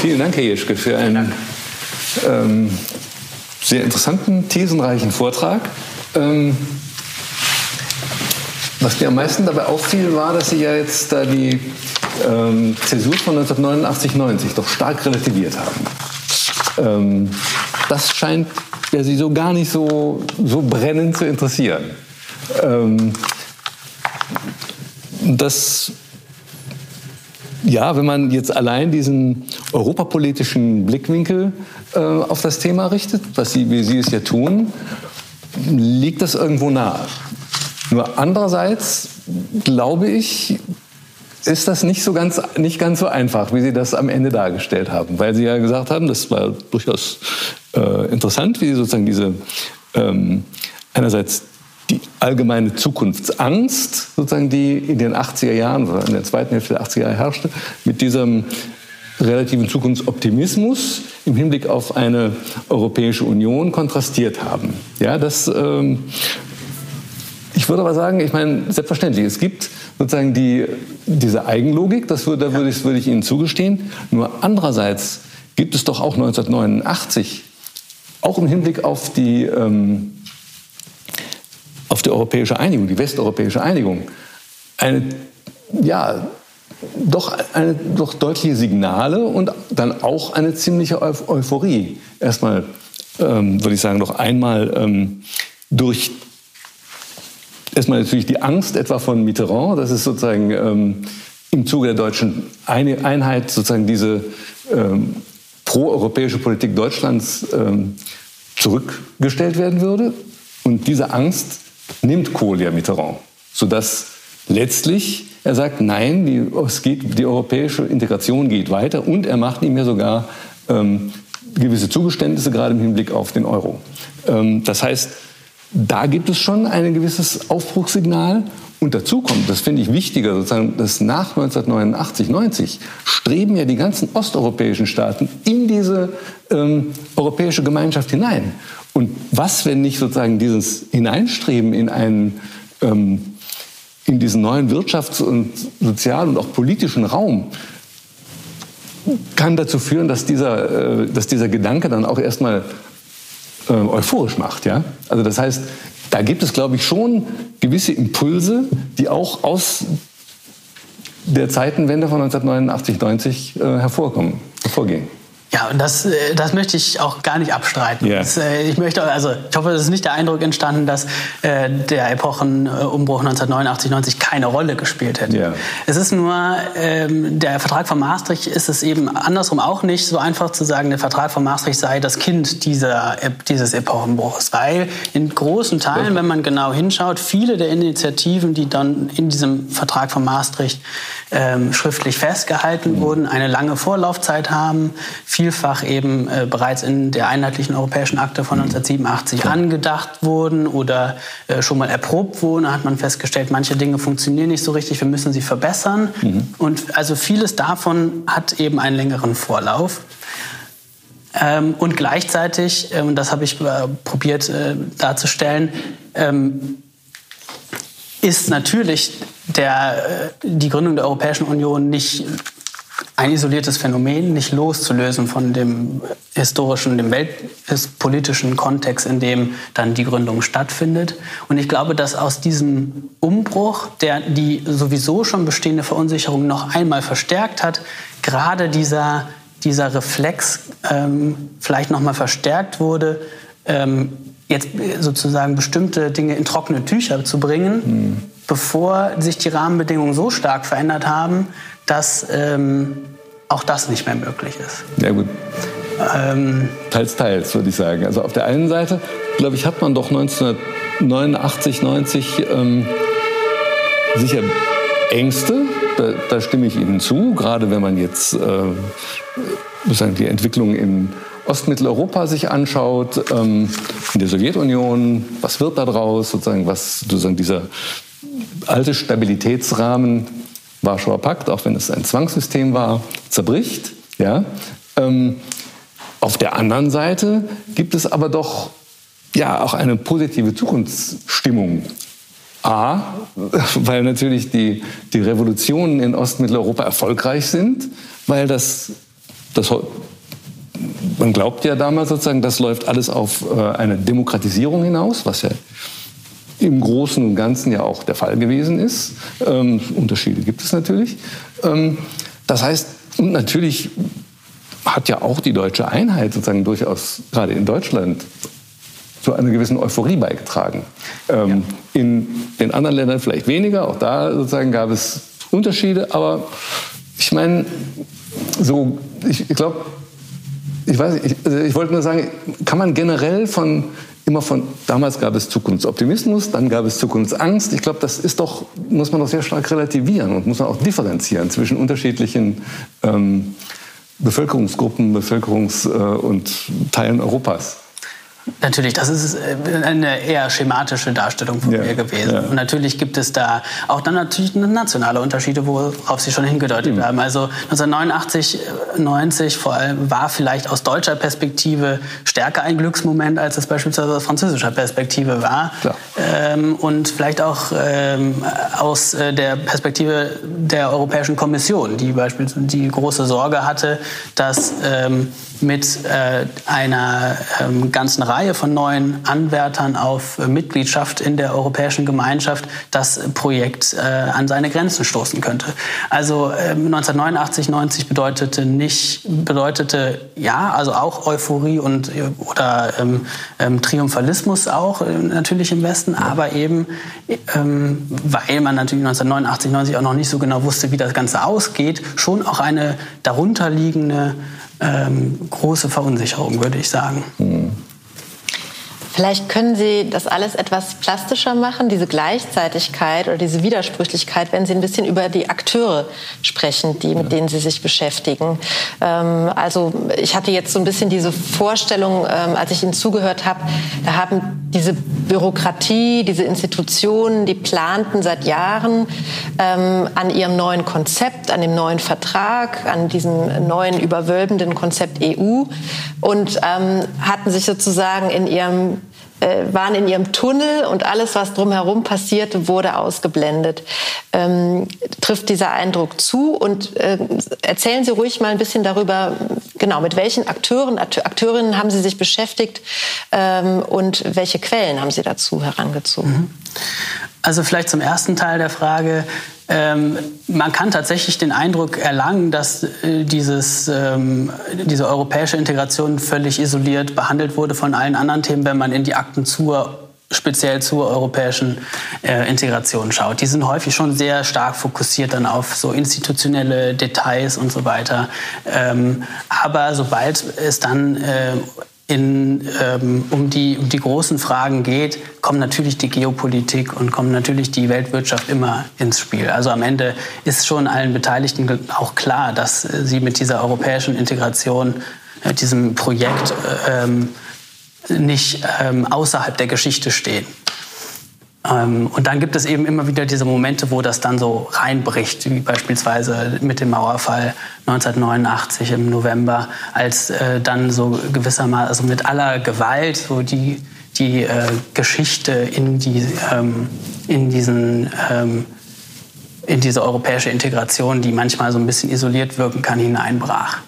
vielen Dank, Herr Jeschke, für einen ähm, sehr interessanten, thesenreichen Vortrag. Ähm, was mir am meisten dabei auffiel, war, dass Sie ja jetzt da die ähm, Zäsur von 1989-90 doch stark relativiert haben. Ähm, das scheint ja Sie so gar nicht so, so brennend zu interessieren. Ähm, das ja, wenn man jetzt allein diesen europapolitischen Blickwinkel äh, auf das Thema richtet, was Sie, wie Sie es ja tun, liegt das irgendwo nahe. Nur andererseits glaube ich, ist das nicht so ganz nicht ganz so einfach, wie Sie das am Ende dargestellt haben, weil Sie ja gesagt haben, das war durchaus äh, interessant, wie Sie sozusagen diese ähm, einerseits die allgemeine Zukunftsangst, sozusagen, die in den 80er Jahren oder in der zweiten Hälfte der 80er Jahre herrschte, mit diesem relativen Zukunftsoptimismus im Hinblick auf eine Europäische Union kontrastiert haben. Ja, das, ähm, Ich würde aber sagen, ich meine, selbstverständlich, es gibt sozusagen die, diese Eigenlogik, das würde, da würde ich, würde ich Ihnen zugestehen. Nur andererseits gibt es doch auch 1989, auch im Hinblick auf die, ähm, die europäische Einigung, die westeuropäische Einigung, eine, ja, doch, eine, doch deutliche Signale und dann auch eine ziemliche Euphorie. Erstmal, ähm, würde ich sagen, doch einmal ähm, durch erstmal natürlich die Angst etwa von Mitterrand, das ist sozusagen ähm, im Zuge der deutschen Einheit sozusagen diese ähm, proeuropäische Politik Deutschlands ähm, zurückgestellt werden würde. Und diese Angst nimmt Kohl ja Mitterrand, sodass letztlich er sagt, nein, die, geht, die europäische Integration geht weiter und er macht ihm ja sogar ähm, gewisse Zugeständnisse, gerade im Hinblick auf den Euro. Ähm, das heißt, da gibt es schon ein gewisses Aufbruchssignal. Und dazu kommt, das finde ich wichtiger, sozusagen, dass nach 1989, 90 streben ja die ganzen osteuropäischen Staaten in diese ähm, europäische Gemeinschaft hinein. Und was, wenn nicht sozusagen dieses Hineinstreben in einen ähm, in diesen neuen Wirtschafts- und sozialen und auch politischen Raum kann dazu führen, dass dieser, äh, dass dieser Gedanke dann auch erstmal äh, euphorisch macht. Ja? Also das heißt, da gibt es, glaube ich, schon gewisse Impulse, die auch aus der Zeitenwende von 1989, 90 äh, hervorkommen, hervorgehen. Ja, und das, äh, das möchte ich auch gar nicht abstreiten. Yeah. Das, äh, ich möchte, also ich hoffe, es ist nicht der Eindruck entstanden, dass äh, der Epochenumbruch 1989, 90 keine Rolle gespielt hätte. Yeah. Es ist nur, ähm, der Vertrag von Maastricht ist es eben andersrum auch nicht so einfach zu sagen, der Vertrag von Maastricht sei das Kind dieser, dieses Epochenbruchs, weil in großen Teilen, wenn man genau hinschaut, viele der Initiativen, die dann in diesem Vertrag von Maastricht ähm, schriftlich festgehalten wurden, eine lange Vorlaufzeit haben, vielfach eben äh, bereits in der einheitlichen europäischen Akte von 1987 mhm. angedacht wurden oder äh, schon mal erprobt wurden. Da hat man festgestellt, manche Dinge funktionieren nicht so richtig, wir müssen sie verbessern. Mhm. Und also vieles davon hat eben einen längeren Vorlauf. Ähm, und gleichzeitig, äh, und das habe ich äh, probiert äh, darzustellen, ähm, ist natürlich der, äh, die Gründung der Europäischen Union nicht ein isoliertes Phänomen, nicht loszulösen von dem historischen, dem weltpolitischen Kontext, in dem dann die Gründung stattfindet. Und ich glaube, dass aus diesem Umbruch, der die sowieso schon bestehende Verunsicherung noch einmal verstärkt hat, gerade dieser, dieser Reflex ähm, vielleicht noch mal verstärkt wurde, ähm, jetzt sozusagen bestimmte Dinge in trockene Tücher zu bringen, mhm. bevor sich die Rahmenbedingungen so stark verändert haben, dass ähm, auch das nicht mehr möglich ist. Ja gut. Ähm, teils, teils, würde ich sagen. Also auf der einen Seite, glaube ich, hat man doch 1989, 90 ähm, sicher Ängste, da, da, stimme ich Ihnen zu, gerade wenn man jetzt äh, sozusagen die Entwicklung in Ostmitteleuropa sich anschaut, ähm, in der Sowjetunion, was wird da draus, sozusagen, was sozusagen dieser alte Stabilitätsrahmen Warschauer Pakt, auch wenn es ein Zwangssystem war, zerbricht. Ja? Ähm, auf der anderen Seite gibt es aber doch ja auch eine positive Zukunftsstimmung. A, <laughs> weil natürlich die, die Revolutionen in Ostmitteleuropa erfolgreich sind, weil das, das man glaubt ja damals sozusagen, das läuft alles auf äh, eine Demokratisierung hinaus, was ja im Großen und Ganzen ja auch der Fall gewesen ist. Ähm, Unterschiede gibt es natürlich. Ähm, das heißt, und natürlich hat ja auch die deutsche Einheit sozusagen durchaus gerade in Deutschland zu einer gewissen Euphorie beigetragen. Ähm, ja. In den anderen Ländern vielleicht weniger, auch da sozusagen gab es Unterschiede, aber ich meine, so, ich, ich glaube, ich weiß nicht, ich, also ich wollte nur sagen, kann man generell von immer von, damals gab es Zukunftsoptimismus, dann gab es Zukunftsangst. Ich glaube, das ist doch, muss man doch sehr stark relativieren und muss man auch differenzieren zwischen unterschiedlichen ähm, Bevölkerungsgruppen, Bevölkerungs- äh, und Teilen Europas. Natürlich, das ist äh, eine eher schematische Darstellung von ja, mir gewesen. Ja. Und natürlich gibt es da auch dann natürlich nationale Unterschiede, worauf Sie schon hingedeutet mhm. haben. Also 1989, 90 vor allem war vielleicht aus deutscher Perspektive stärker ein Glücksmoment, als es beispielsweise aus französischer Perspektive war. Ähm, und vielleicht auch ähm, aus äh, der Perspektive der Europäischen Kommission, die beispielsweise die große Sorge hatte, dass ähm, mit äh, einer ähm, ganzen Reihe von neuen Anwärtern auf äh, Mitgliedschaft in der Europäischen Gemeinschaft das Projekt äh, an seine Grenzen stoßen könnte. Also 1989, ähm, 90 bedeutete nicht, bedeutete ja, also auch Euphorie und äh, oder ähm, ähm, Triumphalismus auch äh, natürlich im Westen, aber eben ähm, weil man natürlich 1989, 90 auch noch nicht so genau wusste, wie das Ganze ausgeht, schon auch eine darunterliegende ähm, große Verunsicherung, würde ich sagen. Mhm. Vielleicht können Sie das alles etwas plastischer machen, diese Gleichzeitigkeit oder diese Widersprüchlichkeit, wenn Sie ein bisschen über die Akteure sprechen, die, mit denen Sie sich beschäftigen. Ähm, also ich hatte jetzt so ein bisschen diese Vorstellung, ähm, als ich Ihnen zugehört habe, da haben diese Bürokratie, diese Institutionen, die planten seit Jahren ähm, an ihrem neuen Konzept, an dem neuen Vertrag, an diesem neuen überwölbenden Konzept EU und ähm, hatten sich sozusagen in ihrem äh, waren in ihrem Tunnel und alles, was drumherum passierte, wurde ausgeblendet. Ähm, trifft dieser Eindruck zu? Und äh, erzählen Sie ruhig mal ein bisschen darüber, genau, mit welchen Akteuren, Akteurinnen haben Sie sich beschäftigt ähm, und welche Quellen haben Sie dazu herangezogen? Mhm. Also vielleicht zum ersten Teil der Frage. Ähm, man kann tatsächlich den Eindruck erlangen, dass äh, dieses, ähm, diese europäische Integration völlig isoliert behandelt wurde von allen anderen Themen, wenn man in die Akten zur speziell zur europäischen äh, Integration schaut. Die sind häufig schon sehr stark fokussiert dann auf so institutionelle Details und so weiter. Ähm, aber sobald es dann äh, in, ähm, um, die, um die großen Fragen geht, kommt natürlich die Geopolitik und kommt natürlich die Weltwirtschaft immer ins Spiel. Also am Ende ist schon allen Beteiligten auch klar, dass äh, sie mit dieser europäischen Integration, äh, diesem Projekt äh, ähm, nicht ähm, außerhalb der Geschichte stehen. Ähm, und dann gibt es eben immer wieder diese Momente, wo das dann so reinbricht, wie beispielsweise mit dem Mauerfall 1989 im November, als äh, dann so gewissermaßen, also mit aller Gewalt, so die, die äh, Geschichte in, die, ähm, in diesen ähm, in diese europäische Integration, die manchmal so ein bisschen isoliert wirken kann, hineinbrach.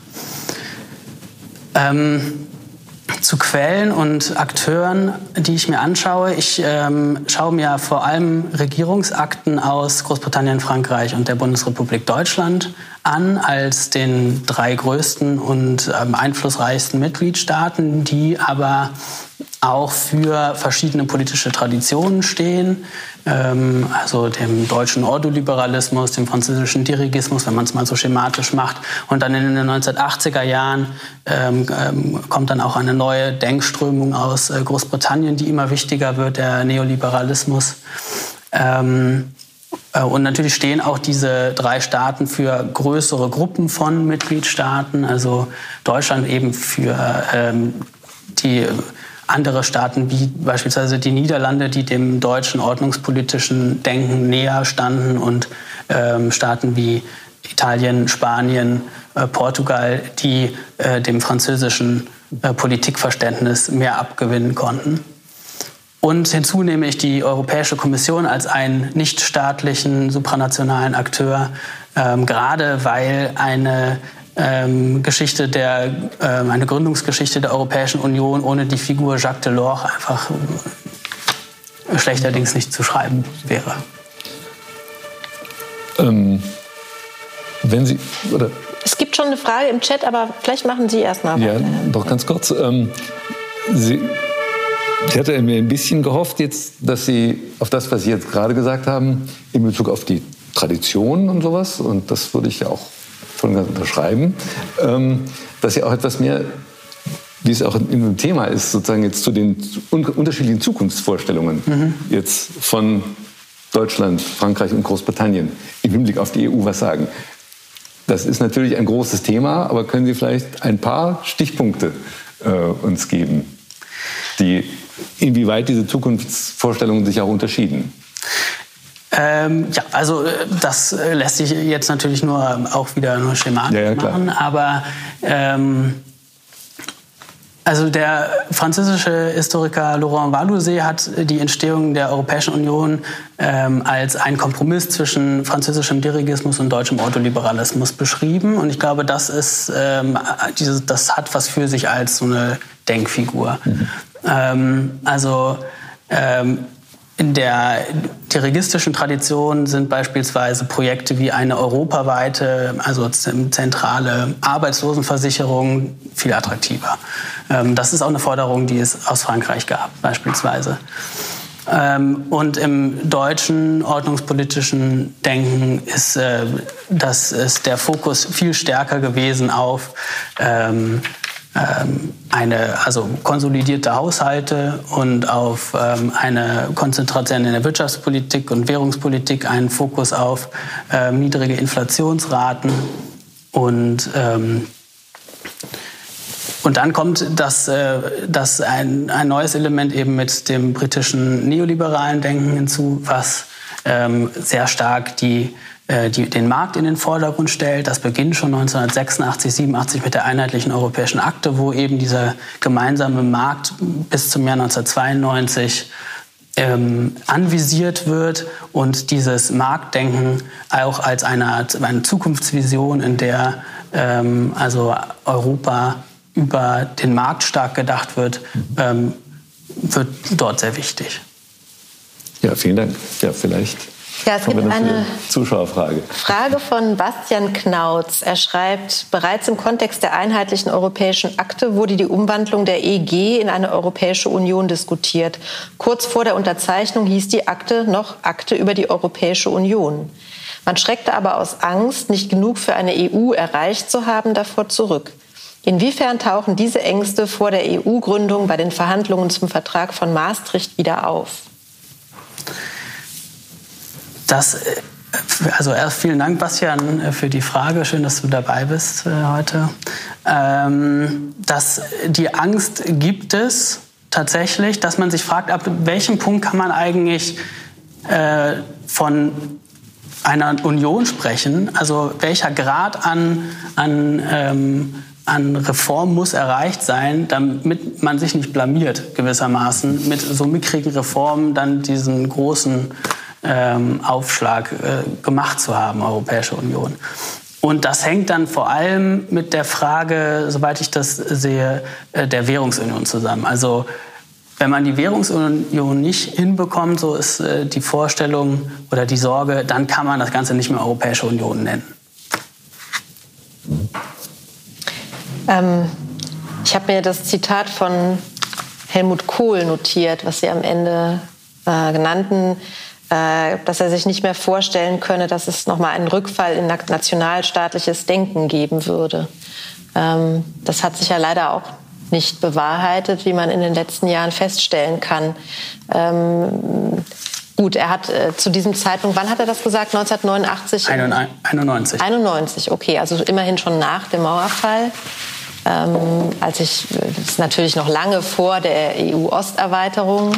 Ähm, zu Quellen und Akteuren, die ich mir anschaue. Ich ähm, schaue mir vor allem Regierungsakten aus Großbritannien, Frankreich und der Bundesrepublik Deutschland an als den drei größten und ähm, einflussreichsten Mitgliedstaaten, die aber auch für verschiedene politische Traditionen stehen, ähm, also dem deutschen Ordoliberalismus, dem französischen Dirigismus, wenn man es mal so schematisch macht. Und dann in den 1980er Jahren ähm, ähm, kommt dann auch eine neue Denkströmung aus äh, Großbritannien, die immer wichtiger wird, der Neoliberalismus. Ähm, äh, und natürlich stehen auch diese drei Staaten für größere Gruppen von Mitgliedstaaten, also Deutschland eben für ähm, die andere Staaten wie beispielsweise die Niederlande, die dem deutschen ordnungspolitischen Denken näher standen und ähm, Staaten wie Italien, Spanien, äh, Portugal, die äh, dem französischen äh, Politikverständnis mehr abgewinnen konnten. Und hinzu nehme ich die Europäische Kommission als einen nichtstaatlichen, supranationalen Akteur, ähm, gerade weil eine Geschichte der, ähm, eine Gründungsgeschichte der Europäischen Union ohne die Figur Jacques Delors einfach äh, schlechterdings nicht zu schreiben wäre. Ähm, wenn Sie, oder es gibt schon eine Frage im Chat, aber vielleicht machen Sie erst mal. Ja, doch ganz kurz. Ähm, Sie, ich hatte mir ein bisschen gehofft jetzt, dass Sie auf das, was Sie jetzt gerade gesagt haben, in Bezug auf die Tradition und sowas, und das würde ich ja auch voll und unterschreiben, ähm, dass ja auch etwas mehr, wie es auch in dem Thema ist, sozusagen jetzt zu den unterschiedlichen Zukunftsvorstellungen mhm. jetzt von Deutschland, Frankreich und Großbritannien im Hinblick auf die EU was sagen. Das ist natürlich ein großes Thema, aber können Sie vielleicht ein paar Stichpunkte äh, uns geben? Die, inwieweit diese Zukunftsvorstellungen sich auch unterschieden? Ähm, ja, also äh, das äh, lässt sich jetzt natürlich nur ähm, auch wieder nur schematisch ja, ja, machen, aber ähm, also der französische Historiker Laurent Valouzet hat die Entstehung der Europäischen Union ähm, als einen Kompromiss zwischen französischem Dirigismus und deutschem Autoliberalismus beschrieben. Und ich glaube, das ist ähm, dieses, das hat was für sich als so eine Denkfigur. Mhm. Ähm, also ähm, in der dirigistischen Tradition sind beispielsweise Projekte wie eine europaweite, also zentrale Arbeitslosenversicherung viel attraktiver. Ähm, das ist auch eine Forderung, die es aus Frankreich gab, beispielsweise. Ähm, und im deutschen ordnungspolitischen Denken ist, äh, das ist der Fokus viel stärker gewesen auf ähm, eine, also konsolidierte Haushalte und auf ähm, eine Konzentration in der Wirtschaftspolitik und Währungspolitik, einen Fokus auf äh, niedrige Inflationsraten und ähm, und dann kommt das, äh, das ein, ein neues Element eben mit dem britischen neoliberalen Denken hinzu, was ähm, sehr stark die die, den Markt in den Vordergrund stellt. Das beginnt schon 1986, 87 mit der einheitlichen europäischen Akte, wo eben dieser gemeinsame Markt bis zum Jahr 1992 ähm, anvisiert wird und dieses Marktdenken auch als eine, eine Zukunftsvision, in der ähm, also Europa über den Markt stark gedacht wird, ähm, wird dort sehr wichtig. Ja, vielen Dank. Ja, vielleicht ja, es gibt eine Zuschauerfrage. Frage von Bastian Knautz. Er schreibt, bereits im Kontext der einheitlichen europäischen Akte wurde die Umwandlung der EG in eine Europäische Union diskutiert. Kurz vor der Unterzeichnung hieß die Akte noch Akte über die Europäische Union. Man schreckte aber aus Angst, nicht genug für eine EU erreicht zu haben, davor zurück. Inwiefern tauchen diese Ängste vor der EU-Gründung bei den Verhandlungen zum Vertrag von Maastricht wieder auf? Das, äh, also erst vielen Dank, Bastian, äh, für die Frage. Schön, dass du dabei bist äh, heute. Ähm, dass die Angst gibt es tatsächlich, dass man sich fragt, ab welchem Punkt kann man eigentlich äh, von einer Union sprechen? Also welcher Grad an, an ähm, an Reform muss erreicht sein, damit man sich nicht blamiert gewissermaßen mit so mickrigen Reformen dann diesen großen ähm, Aufschlag äh, gemacht zu haben, Europäische Union. Und das hängt dann vor allem mit der Frage, soweit ich das sehe, äh, der Währungsunion zusammen. Also wenn man die Währungsunion nicht hinbekommt, so ist äh, die Vorstellung oder die Sorge, dann kann man das Ganze nicht mehr Europäische Union nennen. Ähm, ich habe mir das Zitat von Helmut Kohl notiert, was Sie am Ende äh, genannten dass er sich nicht mehr vorstellen könne, dass es nochmal einen Rückfall in nationalstaatliches Denken geben würde. Ähm, das hat sich ja leider auch nicht bewahrheitet, wie man in den letzten Jahren feststellen kann. Ähm, gut, er hat äh, zu diesem Zeitpunkt, wann hat er das gesagt? 1989? 91. 91, okay, also immerhin schon nach dem Mauerfall. Ähm, als ich, das ist natürlich noch lange vor der EU-Osterweiterung.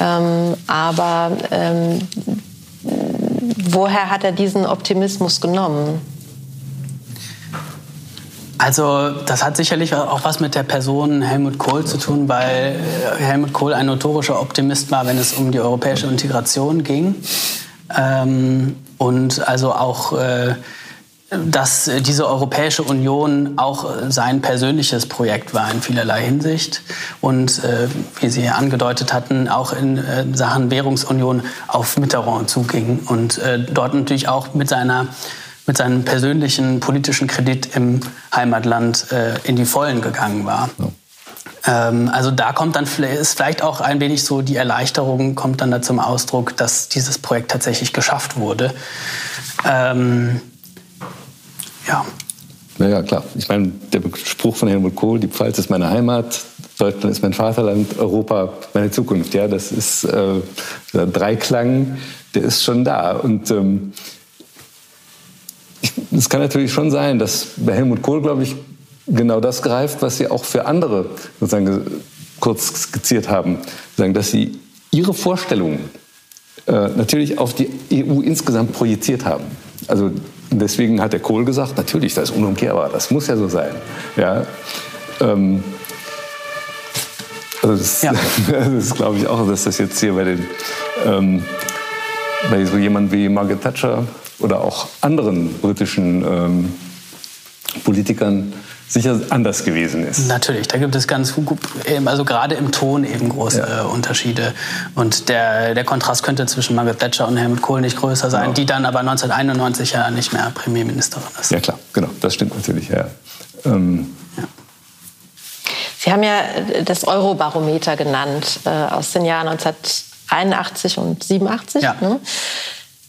Ähm, aber ähm, woher hat er diesen Optimismus genommen? Also das hat sicherlich auch was mit der Person Helmut Kohl zu tun, weil äh, Helmut Kohl ein notorischer Optimist war, wenn es um die europäische Integration ging. Ähm, und also auch äh, dass diese Europäische Union auch sein persönliches Projekt war in vielerlei Hinsicht und äh, wie Sie angedeutet hatten, auch in äh, Sachen Währungsunion auf Mitterrand zuging und äh, dort natürlich auch mit seiner mit seinem persönlichen politischen Kredit im Heimatland äh, in die Vollen gegangen war. Ja. Ähm, also da kommt dann ist vielleicht auch ein wenig so die Erleichterung kommt dann da zum Ausdruck, dass dieses Projekt tatsächlich geschafft wurde. Ähm, ja. Naja, klar. Ich meine, der Spruch von Helmut Kohl, die Pfalz ist meine Heimat, Deutschland ist mein Vaterland, Europa meine Zukunft. Ja, das ist äh, der Dreiklang, der ist schon da. Und ähm, es kann natürlich schon sein, dass bei Helmut Kohl, glaube ich, genau das greift, was sie auch für andere sozusagen kurz skizziert haben, sagen, dass Sie Ihre Vorstellungen äh, natürlich auf die EU insgesamt projiziert haben. Also deswegen hat der Kohl gesagt, natürlich, das ist unumkehrbar, das muss ja so sein. Ja, ähm, also das, ja. <laughs> das glaube ich auch, dass das jetzt hier bei den ähm, bei so jemand wie Margaret Thatcher oder auch anderen britischen ähm, Politikern sicher anders gewesen ist. Natürlich, da gibt es ganz, also gerade im Ton eben große ja. Unterschiede. Und der, der Kontrast könnte zwischen Margaret Thatcher und Helmut Kohl nicht größer sein, genau. die dann aber 1991 ja nicht mehr Premierministerin ist. Ja klar, genau, das stimmt natürlich. Ja. Ähm. ja. Sie haben ja das Eurobarometer genannt äh, aus den Jahren 1981 und 87. Ja. Ne?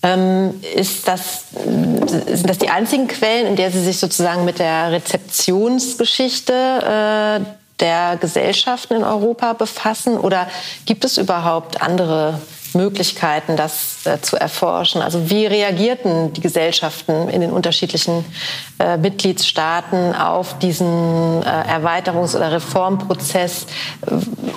Ähm, ist das, sind das die einzigen Quellen, in der Sie sich sozusagen mit der Rezeptionsgeschichte äh, der Gesellschaften in Europa befassen? Oder gibt es überhaupt andere Möglichkeiten, das äh, zu erforschen. Also wie reagierten die Gesellschaften in den unterschiedlichen äh, Mitgliedstaaten auf diesen äh, Erweiterungs- oder Reformprozess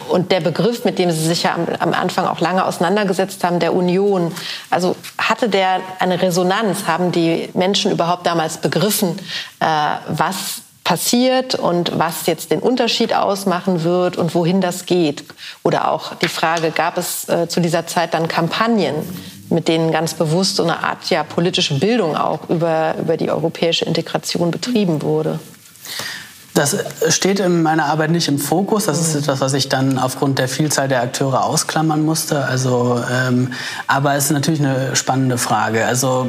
und der Begriff, mit dem Sie sich ja am, am, Anfang auch lange auseinandergesetzt haben, der Union. Also hatte der eine Resonanz? Haben die Menschen überhaupt damals begriffen, äh, was passiert und was jetzt den Unterschied ausmachen wird und wohin das geht. Oder auch die Frage, gab es äh, zu dieser Zeit dann Kampagnen, mit denen ganz bewusst so eine Art ja, politische Bildung auch über, über die europäische Integration betrieben wurde? Das steht in meiner Arbeit nicht im Fokus. Das ist etwas, was ich dann aufgrund der Vielzahl der Akteure ausklammern musste. Also, ähm, aber es ist natürlich eine spannende Frage. Also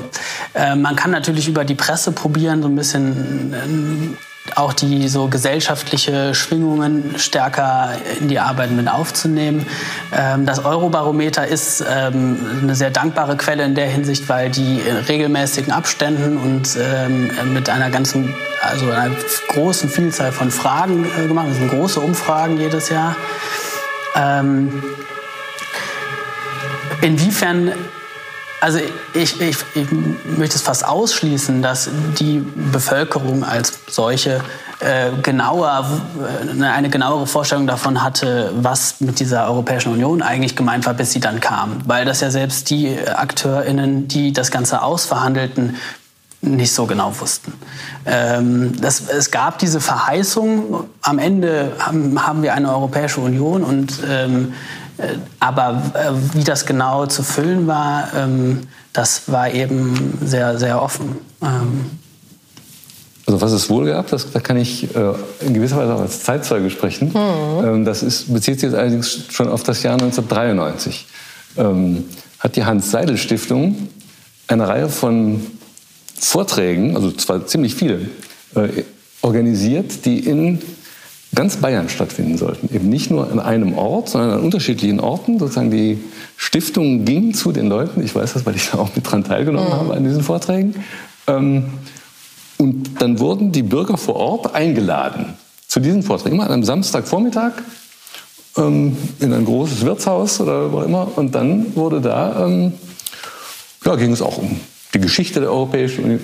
äh, man kann natürlich über die Presse probieren, so ein bisschen äh, auch die so gesellschaftliche Schwingungen stärker in die Arbeit mit aufzunehmen. Ähm, das Eurobarometer ist ähm, eine sehr dankbare Quelle in der Hinsicht, weil die in regelmäßigen Abständen und ähm, mit einer ganzen, also einer großen Vielzahl von Fragen äh, gemacht. Das sind große Umfragen jedes Jahr. Inwiefern also ich, ich, ich, möchte es fast ausschließen, dass die Bevölkerung als solche äh, genauer, äh, eine genauere Vorstellung davon hatte, was mit dieser Europäischen Union eigentlich gemeint war, bis sie dann kam. Weil das ja selbst die AkteurInnen, die das Ganze ausverhandelten, nicht so genau wussten. Ähm, das, es gab diese Verheißung, am Ende haben, haben wir eine Europäische Union und ähm, äh, aber äh, wie das genau zu füllen war, ähm, das war eben sehr, sehr offen. Ähm, also was es wohl gab, das, da kann ich äh, in gewisser Weise auch als Zeitzeuge sprechen. Mhm. Ähm, das ist, bezieht sich jetzt allerdings schon auf das Jahr 1993. Ähm, hat die Hans-Seidel-Stiftung eine Reihe von Vorträgen, also zwar ziemlich viele, äh, organisiert, die in ganz Bayern stattfinden sollten. Eben nicht nur an einem Ort, sondern an unterschiedlichen Orten. Sozusagen die Stiftung ging zu den Leuten. Ich weiß das, weil ich da auch mit dran teilgenommen mhm. habe an diesen Vorträgen. Ähm, und dann wurden die Bürger vor Ort eingeladen zu diesen Vorträgen. Immer an einem Samstagvormittag ähm, in ein großes Wirtshaus oder wo immer. Und dann wurde da, ähm, ja, ging es auch um die Geschichte der Europäischen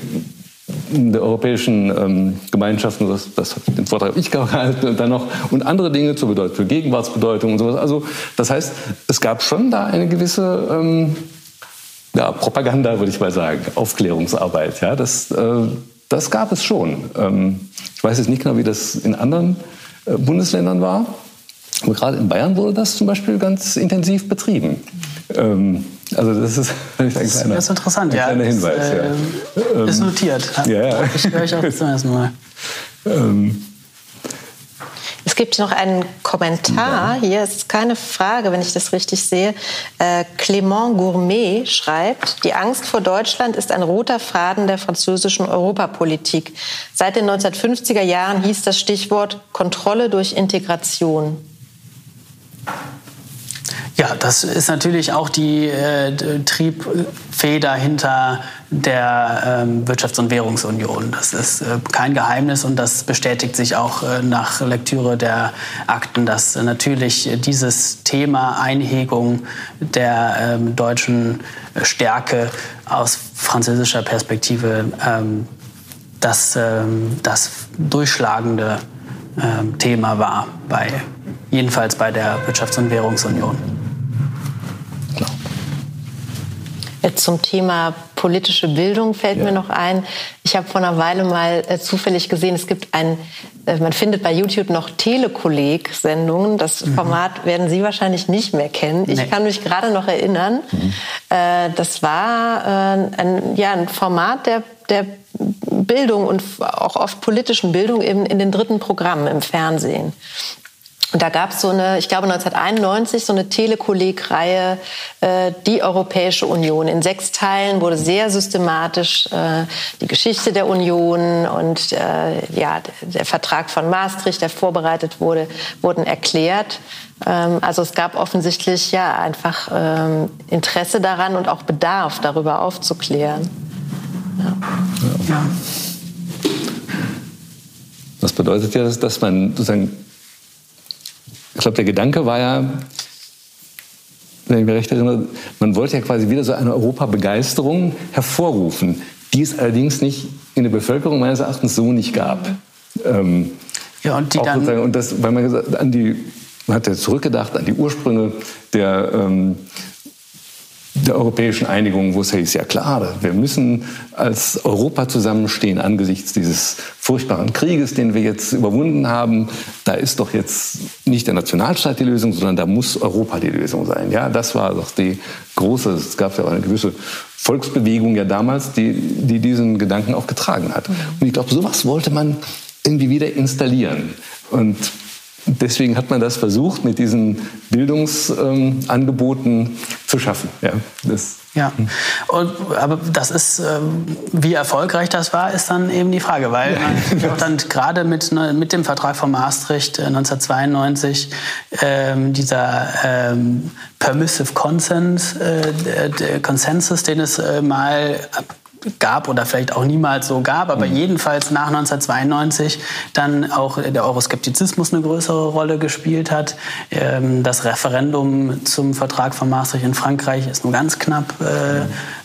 der europäischen ähm, Gemeinschaften, das, das den Vortrag habe ich gehalten und dann noch und andere Dinge zur Bedeutung, für Gegenwartsbedeutung und sowas. Also das heißt, es gab schon da eine gewisse ähm, ja, Propaganda, würde ich mal sagen, Aufklärungsarbeit. Ja, das, äh, das gab es schon. Ähm, ich weiß jetzt nicht genau, wie das in anderen äh, Bundesländern war, aber gerade in Bayern wurde das zum Beispiel ganz intensiv betrieben. Ähm, also das ist <laughs> ein kleiner, das ist interessant, ein kleiner ja, Hinweis. Ist, äh, ja. ist notiert. Ja, ja. Ich höre ich auch zum ersten Mal. <laughs> Ähm. Es gibt noch einen Kommentar. Ja. Hier ist keine Frage, wenn ich das richtig sehe. Äh, Clément Gourmet schreibt, die Angst vor Deutschland ist ein roter Faden der französischen Europapolitik. Seit den 1950er Jahren hieß das Stichwort Kontrolle durch Integration. Ja, das ist natürlich auch die äh, Triebfeder hinter der ähm, Wirtschafts- und Währungsunion. Das ist äh, kein Geheimnis und das bestätigt sich auch äh, nach Lektüre der Akten, dass natürlich dieses Thema Einhegung der ähm, deutschen Stärke aus französischer Perspektive ähm, das, ähm, das durchschlagende ähm, Thema war bei jedenfalls bei der Wirtschafts- und Währungsunion. Jetzt zum Thema politische Bildung fällt ja. mir noch ein. Ich habe vor einer Weile mal äh, zufällig gesehen, es gibt ein, äh, man findet bei YouTube noch Telekolleg-Sendungen. Das mhm. Format werden Sie wahrscheinlich nicht mehr kennen. Nee. Ich kann mich gerade noch erinnern. Mhm. Äh, das war äh, ein, ja, ein Format der, der Bildung und auch oft politischen Bildung eben in den dritten Programmen im Fernsehen. Und da gab es so eine, ich glaube 1991, so eine Telekolleg-Reihe, äh, die Europäische Union. In sechs Teilen wurde sehr systematisch äh, die Geschichte der Union und äh, ja, der Vertrag von Maastricht, der vorbereitet wurde, wurden erklärt. Ähm, also es gab offensichtlich ja einfach ähm, Interesse daran und auch Bedarf, darüber aufzuklären. Ja. ja. Das bedeutet ja, dass, dass man sozusagen ich glaube, der Gedanke war ja, wenn ich mich recht erinnere, man wollte ja quasi wieder so eine Europabegeisterung hervorrufen, die es allerdings nicht in der Bevölkerung meines Erachtens so nicht gab. Ähm, ja, und die dann und das, weil man gesagt, an die, man hat ja zurückgedacht an die Ursprünge der ähm, der europäischen Einigung, wo es hieß, ja klar, wir müssen als Europa zusammenstehen angesichts dieses furchtbaren Krieges, den wir jetzt überwunden haben. Da ist doch jetzt nicht der Nationalstaat die Lösung, sondern da muss Europa die Lösung sein. Ja, das war doch die große, es gab ja auch eine gewisse Volksbewegung ja damals, die, die diesen Gedanken auch getragen hat. Und ich glaube, sowas wollte man irgendwie wieder installieren. Und deswegen hat man das versucht, mit diesen Bildungsangeboten ähm, zu schaffen. Ja, das, ja. Und, aber das ist, ähm, wie erfolgreich das war, ist dann eben die Frage, weil ja. dann gerade mit, mit dem Vertrag von Maastricht 1992 äh, ähm, dieser ähm, Permissive Consent, äh, Consensus, den es äh, mal gab oder vielleicht auch niemals so gab, aber mhm. jedenfalls nach 1992 dann auch der Euroskeptizismus eine größere Rolle gespielt hat. Ähm, das Referendum zum Vertrag von Maastricht in Frankreich ist nur ganz knapp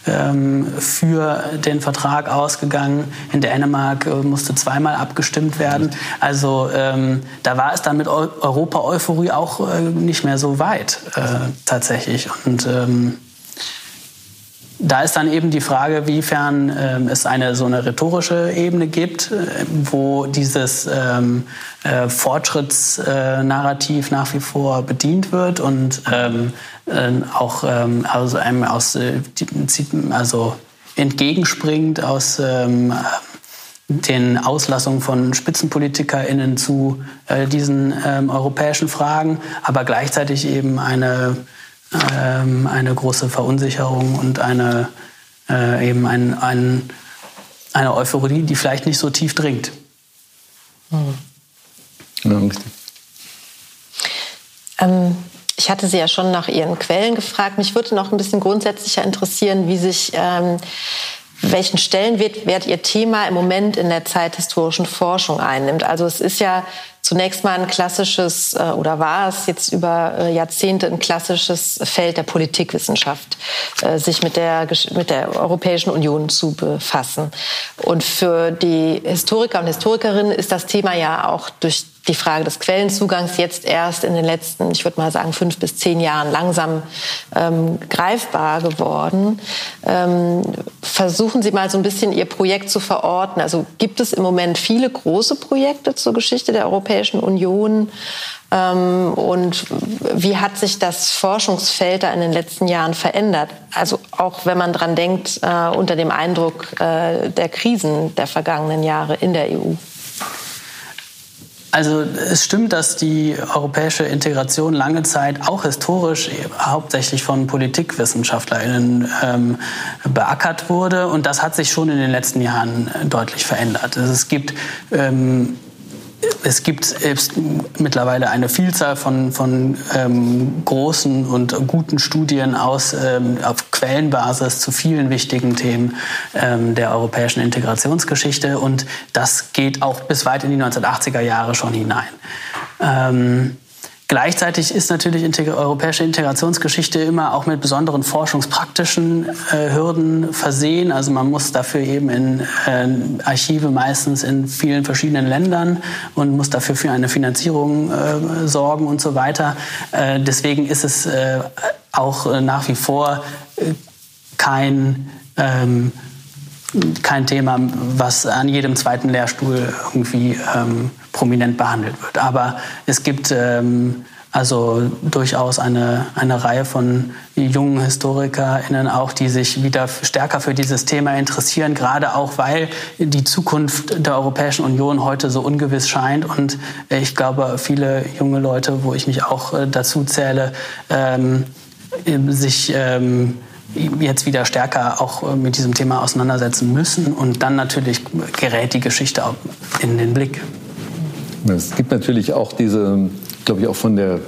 ähm, für den Vertrag ausgegangen. In Dänemark äh, musste zweimal abgestimmt werden. Also ähm, da war es dann mit Europa-Euphorie auch äh, nicht mehr so weit tatsächlich. Und da ist dann eben die Frage, wiefern ähm, es eine so eine rhetorische Ebene gibt, äh, wo dieses ähm, äh, Fortschrittsnarrativ äh, nach wie vor bedient wird und ähm, äh, auch aus einem aus äh, also entgegenspringt aus ähm, den Auslassungen von SpitzenpolitikerInnen zu äh, diesen ähm, europäischen Fragen, aber gleichzeitig eben eine ähm, eine große Verunsicherung und eine, äh, eben ein, ein, eine Euphorie, die vielleicht nicht so tief dringt. Hm. Ja, richtig. Ähm, ich hatte Sie ja schon nach Ihren Quellen gefragt. Mich würde noch ein bisschen grundsätzlicher interessieren, wie sich ähm, welchen Stellenwert Ihr Thema im Moment in der zeithistorischen Forschung einnimmt. Also es ist ja zunächst mal ein klassisches, äh, oder war es jetzt über äh, Jahrzehnte ein klassisches Feld der Politikwissenschaft, äh, sich mit der, mit der Europäischen Union zu befassen. Und für die Historiker und Historikerinnen ist das Thema ja auch durch die Frage des Quellenzugangs jetzt erst in den letzten, ich würde mal sagen, fünf bis zehn Jahren langsam ähm, greifbar geworden. Ähm, versuchen Sie mal so ein bisschen Ihr Projekt zu verorten. Also gibt es im Moment viele große Projekte zur Geschichte der Europäischen Union? Ähm, und wie hat sich das Forschungsfeld da in den letzten Jahren verändert? Also auch wenn man dran denkt, äh, unter dem Eindruck äh, der Krisen der vergangenen Jahre in der EU. Also es stimmt, dass die europäische Integration lange Zeit auch historisch hauptsächlich von PolitikwissenschaftlerInnen ähm, beackert wurde und das hat sich schon in den letzten Jahren deutlich verändert. Also es gibt ähm, es gibt mittlerweile eine Vielzahl von, von ähm, großen und guten Studien aus, ähm, auf Quellenbasis zu vielen wichtigen Themen ähm, der europäischen Integrationsgeschichte und das geht auch bis weit in die 1980er Jahre schon hinein. Gleichzeitig ist natürlich Integ europäische Integrationsgeschichte immer auch mit besonderen forschungspraktischen äh, Hürden versehen. Also man muss dafür eben in äh, Archive meistens in vielen verschiedenen Ländern und muss dafür für eine Finanzierung äh, sorgen und so weiter. Äh, deswegen ist es äh, auch äh, nach wie vor kein ähm, kein Thema, was an jedem zweiten Lehrstuhl irgendwie ähm, prominent behandelt wird. Aber es gibt ähm, also durchaus eine, eine Reihe von jungen HistorikerInnen auch, die sich wieder stärker für dieses Thema interessieren, gerade auch, weil die Zukunft der Europäischen Union heute so ungewiss scheint. Und ich glaube, viele junge Leute, wo ich mich auch äh, dazu zähle, ähm, sich ähm, jetzt wieder stärker auch äh, mit diesem Thema auseinandersetzen müssen. Und dann natürlich gerät die Geschichte in den Blick. Es gibt natürlich auch diese, glaube ich, auch von der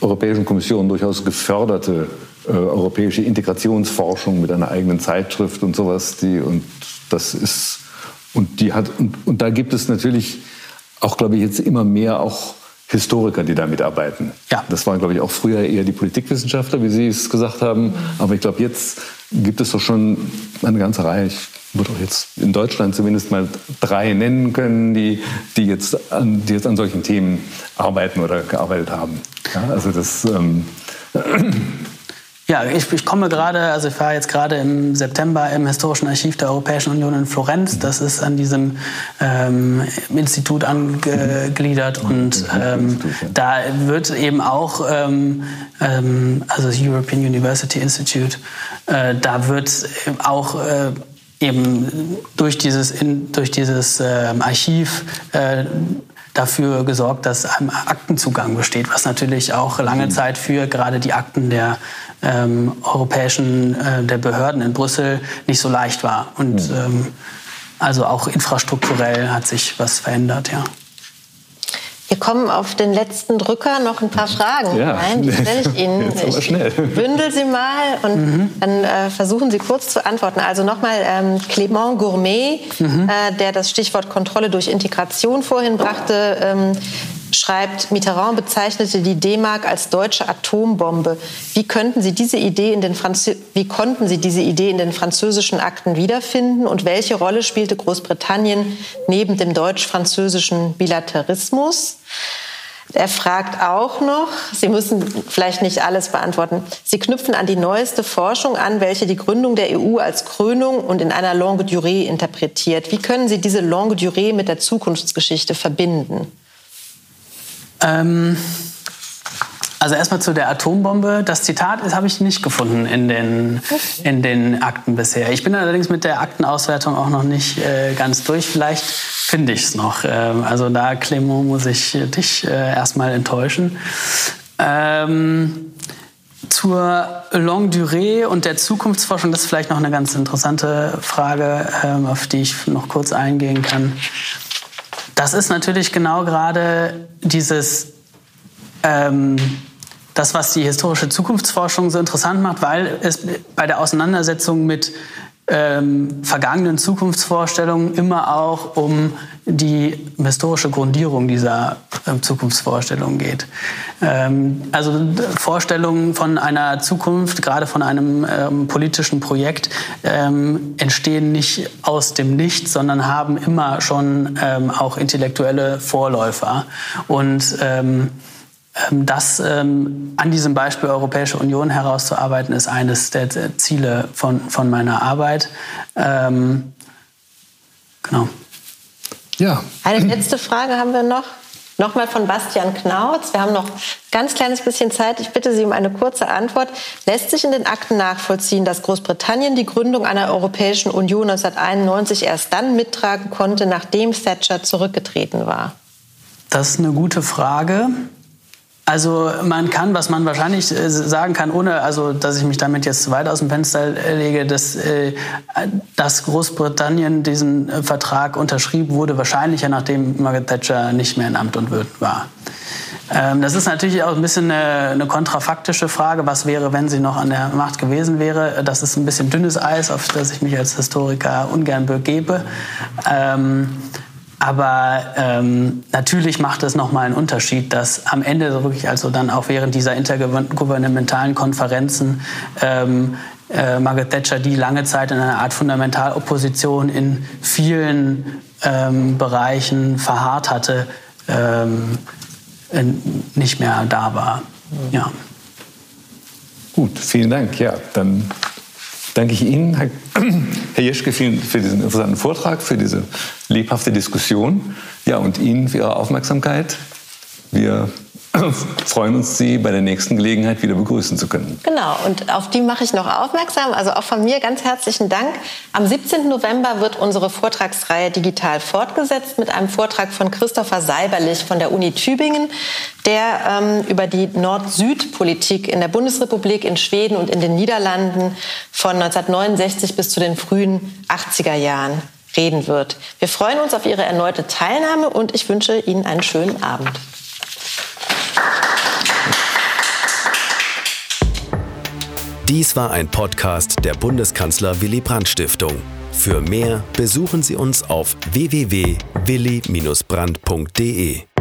Europäischen Kommission durchaus geförderte äh, europäische Integrationsforschung mit einer eigenen Zeitschrift und sowas. Die, und das ist, und die hat, und, und da gibt es natürlich auch, glaube ich, jetzt immer mehr auch Historiker, die da mitarbeiten. Ja. Das waren, glaube ich, auch früher eher die Politikwissenschaftler, wie Sie es gesagt haben. Aber ich glaube, jetzt gibt es doch schon eine ganze Reihe. Ich würde auch jetzt in Deutschland zumindest mal drei nennen können, die, die, jetzt, an, die jetzt an solchen Themen arbeiten oder gearbeitet haben. Ja, also das... Ähm, Ja, ich, ich komme gerade, also ich war jetzt gerade im September im Historischen Archiv der Europäischen Union in Florenz. Das ist an diesem ähm, Institut angegliedert und ähm, da wird eben auch, ähm, ähm, also das European University Institute, äh, da wird auch äh, eben durch dieses, in, durch dieses äh, Archiv äh, dafür gesorgt, dass ein Aktenzugang besteht, was natürlich auch lange mhm. Zeit für gerade die Akten der ähm, europäischen äh, der Behörden in Brüssel nicht so leicht war. Und mhm. ähm, also auch infrastrukturell hat sich was verändert, ja. Wir kommen auf den letzten Drücker noch ein paar Fragen ja. rein. Die stelle ich <laughs> Ihnen. Ich bündel sie mal und mhm. dann äh, versuchen Sie kurz zu antworten. Also nochmal ähm, Clément Gourmet, mhm. äh, der das Stichwort Kontrolle durch Integration vorhin brachte. Ähm, schreibt, Mitterrand bezeichnete die D-Mark als deutsche Atombombe. Wie, könnten Sie diese Idee in den Wie konnten Sie diese Idee in den französischen Akten wiederfinden und welche Rolle spielte Großbritannien neben dem deutsch-französischen Bilaterismus? Er fragt auch noch, Sie müssen vielleicht nicht alles beantworten, Sie knüpfen an die neueste Forschung an, welche die Gründung der EU als Krönung und in einer Longue Durée interpretiert. Wie können Sie diese Longue Durée mit der Zukunftsgeschichte verbinden? Ähm, also erstmal zu der Atombombe. Das Zitat habe ich nicht gefunden in den, in den Akten bisher. Ich bin allerdings mit der Aktenauswertung auch noch nicht äh, ganz durch. Vielleicht finde ich es noch. Ähm, also da, Clément, muss ich dich äh, erstmal enttäuschen. Ähm, zur Longue Durée und der Zukunftsforschung, das ist vielleicht noch eine ganz interessante Frage, ähm, auf die ich noch kurz eingehen kann. Das ist natürlich genau gerade dieses, ähm, das, was die historische Zukunftsforschung so interessant macht, weil es bei der Auseinandersetzung mit ähm, vergangenen Zukunftsvorstellungen immer auch um die historische Grundierung dieser äh, Zukunftsvorstellungen geht. Ähm, also Vorstellungen von einer Zukunft, gerade von einem ähm, politischen Projekt, ähm, entstehen nicht aus dem Nichts, sondern haben immer schon ähm, auch intellektuelle Vorläufer. Und ähm, ähm, das ähm, an diesem Beispiel Europäische Union herauszuarbeiten, ist eines der Ziele von, von meiner Arbeit. Ähm, genau. Ja. Eine letzte Frage haben wir noch. Nochmal von Bastian Knautz. Wir haben noch ein ganz kleines bisschen Zeit. Ich bitte Sie um eine kurze Antwort. Lässt sich in den Akten nachvollziehen, dass Großbritannien die Gründung einer Europäischen Union 1991 erst dann mittragen konnte, nachdem Thatcher zurückgetreten war? Das ist eine gute Frage. Also man kann, was man wahrscheinlich äh, sagen kann, ohne also dass ich mich damit jetzt weit aus dem Fenster lege, dass, äh, dass Großbritannien diesen äh, Vertrag unterschrieb, wurde wahrscheinlicher, nachdem Margaret Thatcher nicht mehr in Amt und Würden war. Ähm, das ist natürlich auch ein bisschen eine, eine kontrafaktische Frage. Was wäre, wenn sie noch an der Macht gewesen wäre? Das ist ein bisschen dünnes Eis, auf das ich mich als Historiker ungern begebe. Ähm, Aber ähm, natürlich macht es nochmal einen Unterschied, dass am Ende so wirklich, also dann auch während dieser intergouvernementalen Konferenzen, ähm, äh, Margaret Thatcher, die lange Zeit in einer Art Fundamentalopposition in vielen ähm, Bereichen verharrt hatte, ähm, nicht mehr da war. Ja. Gut, vielen Dank. Ja, dann danke ich Ihnen, Herr, Jeschke, vielen für diesen interessanten Vortrag, für diese lebhafte Diskussion. Ja, und Ihnen für Ihre Aufmerksamkeit. Wir <coughs> freuen uns, Sie bei der nächsten Gelegenheit wieder begrüßen zu können. Genau, und auf die mache ich noch aufmerksam. Also auch von mir ganz herzlichen Dank. Am 17. November wird unsere Vortragsreihe digital fortgesetzt mit einem Vortrag von Christopher Seiberlich von der Uni Tübingen, der ähm, über die Nord-Süd-Politik in der Bundesrepublik, in Schweden und in den Niederlanden von 1969 bis zu den frühen 80er Jahren reden wird. Wir freuen uns auf Ihre erneute Teilnahme und ich wünsche Ihnen einen schönen Abend. Dies war ein Podcast der Bundeskanzler Willy Brandt Stiftung. Für mehr besuchen Sie uns auf www.willy-brandt.de.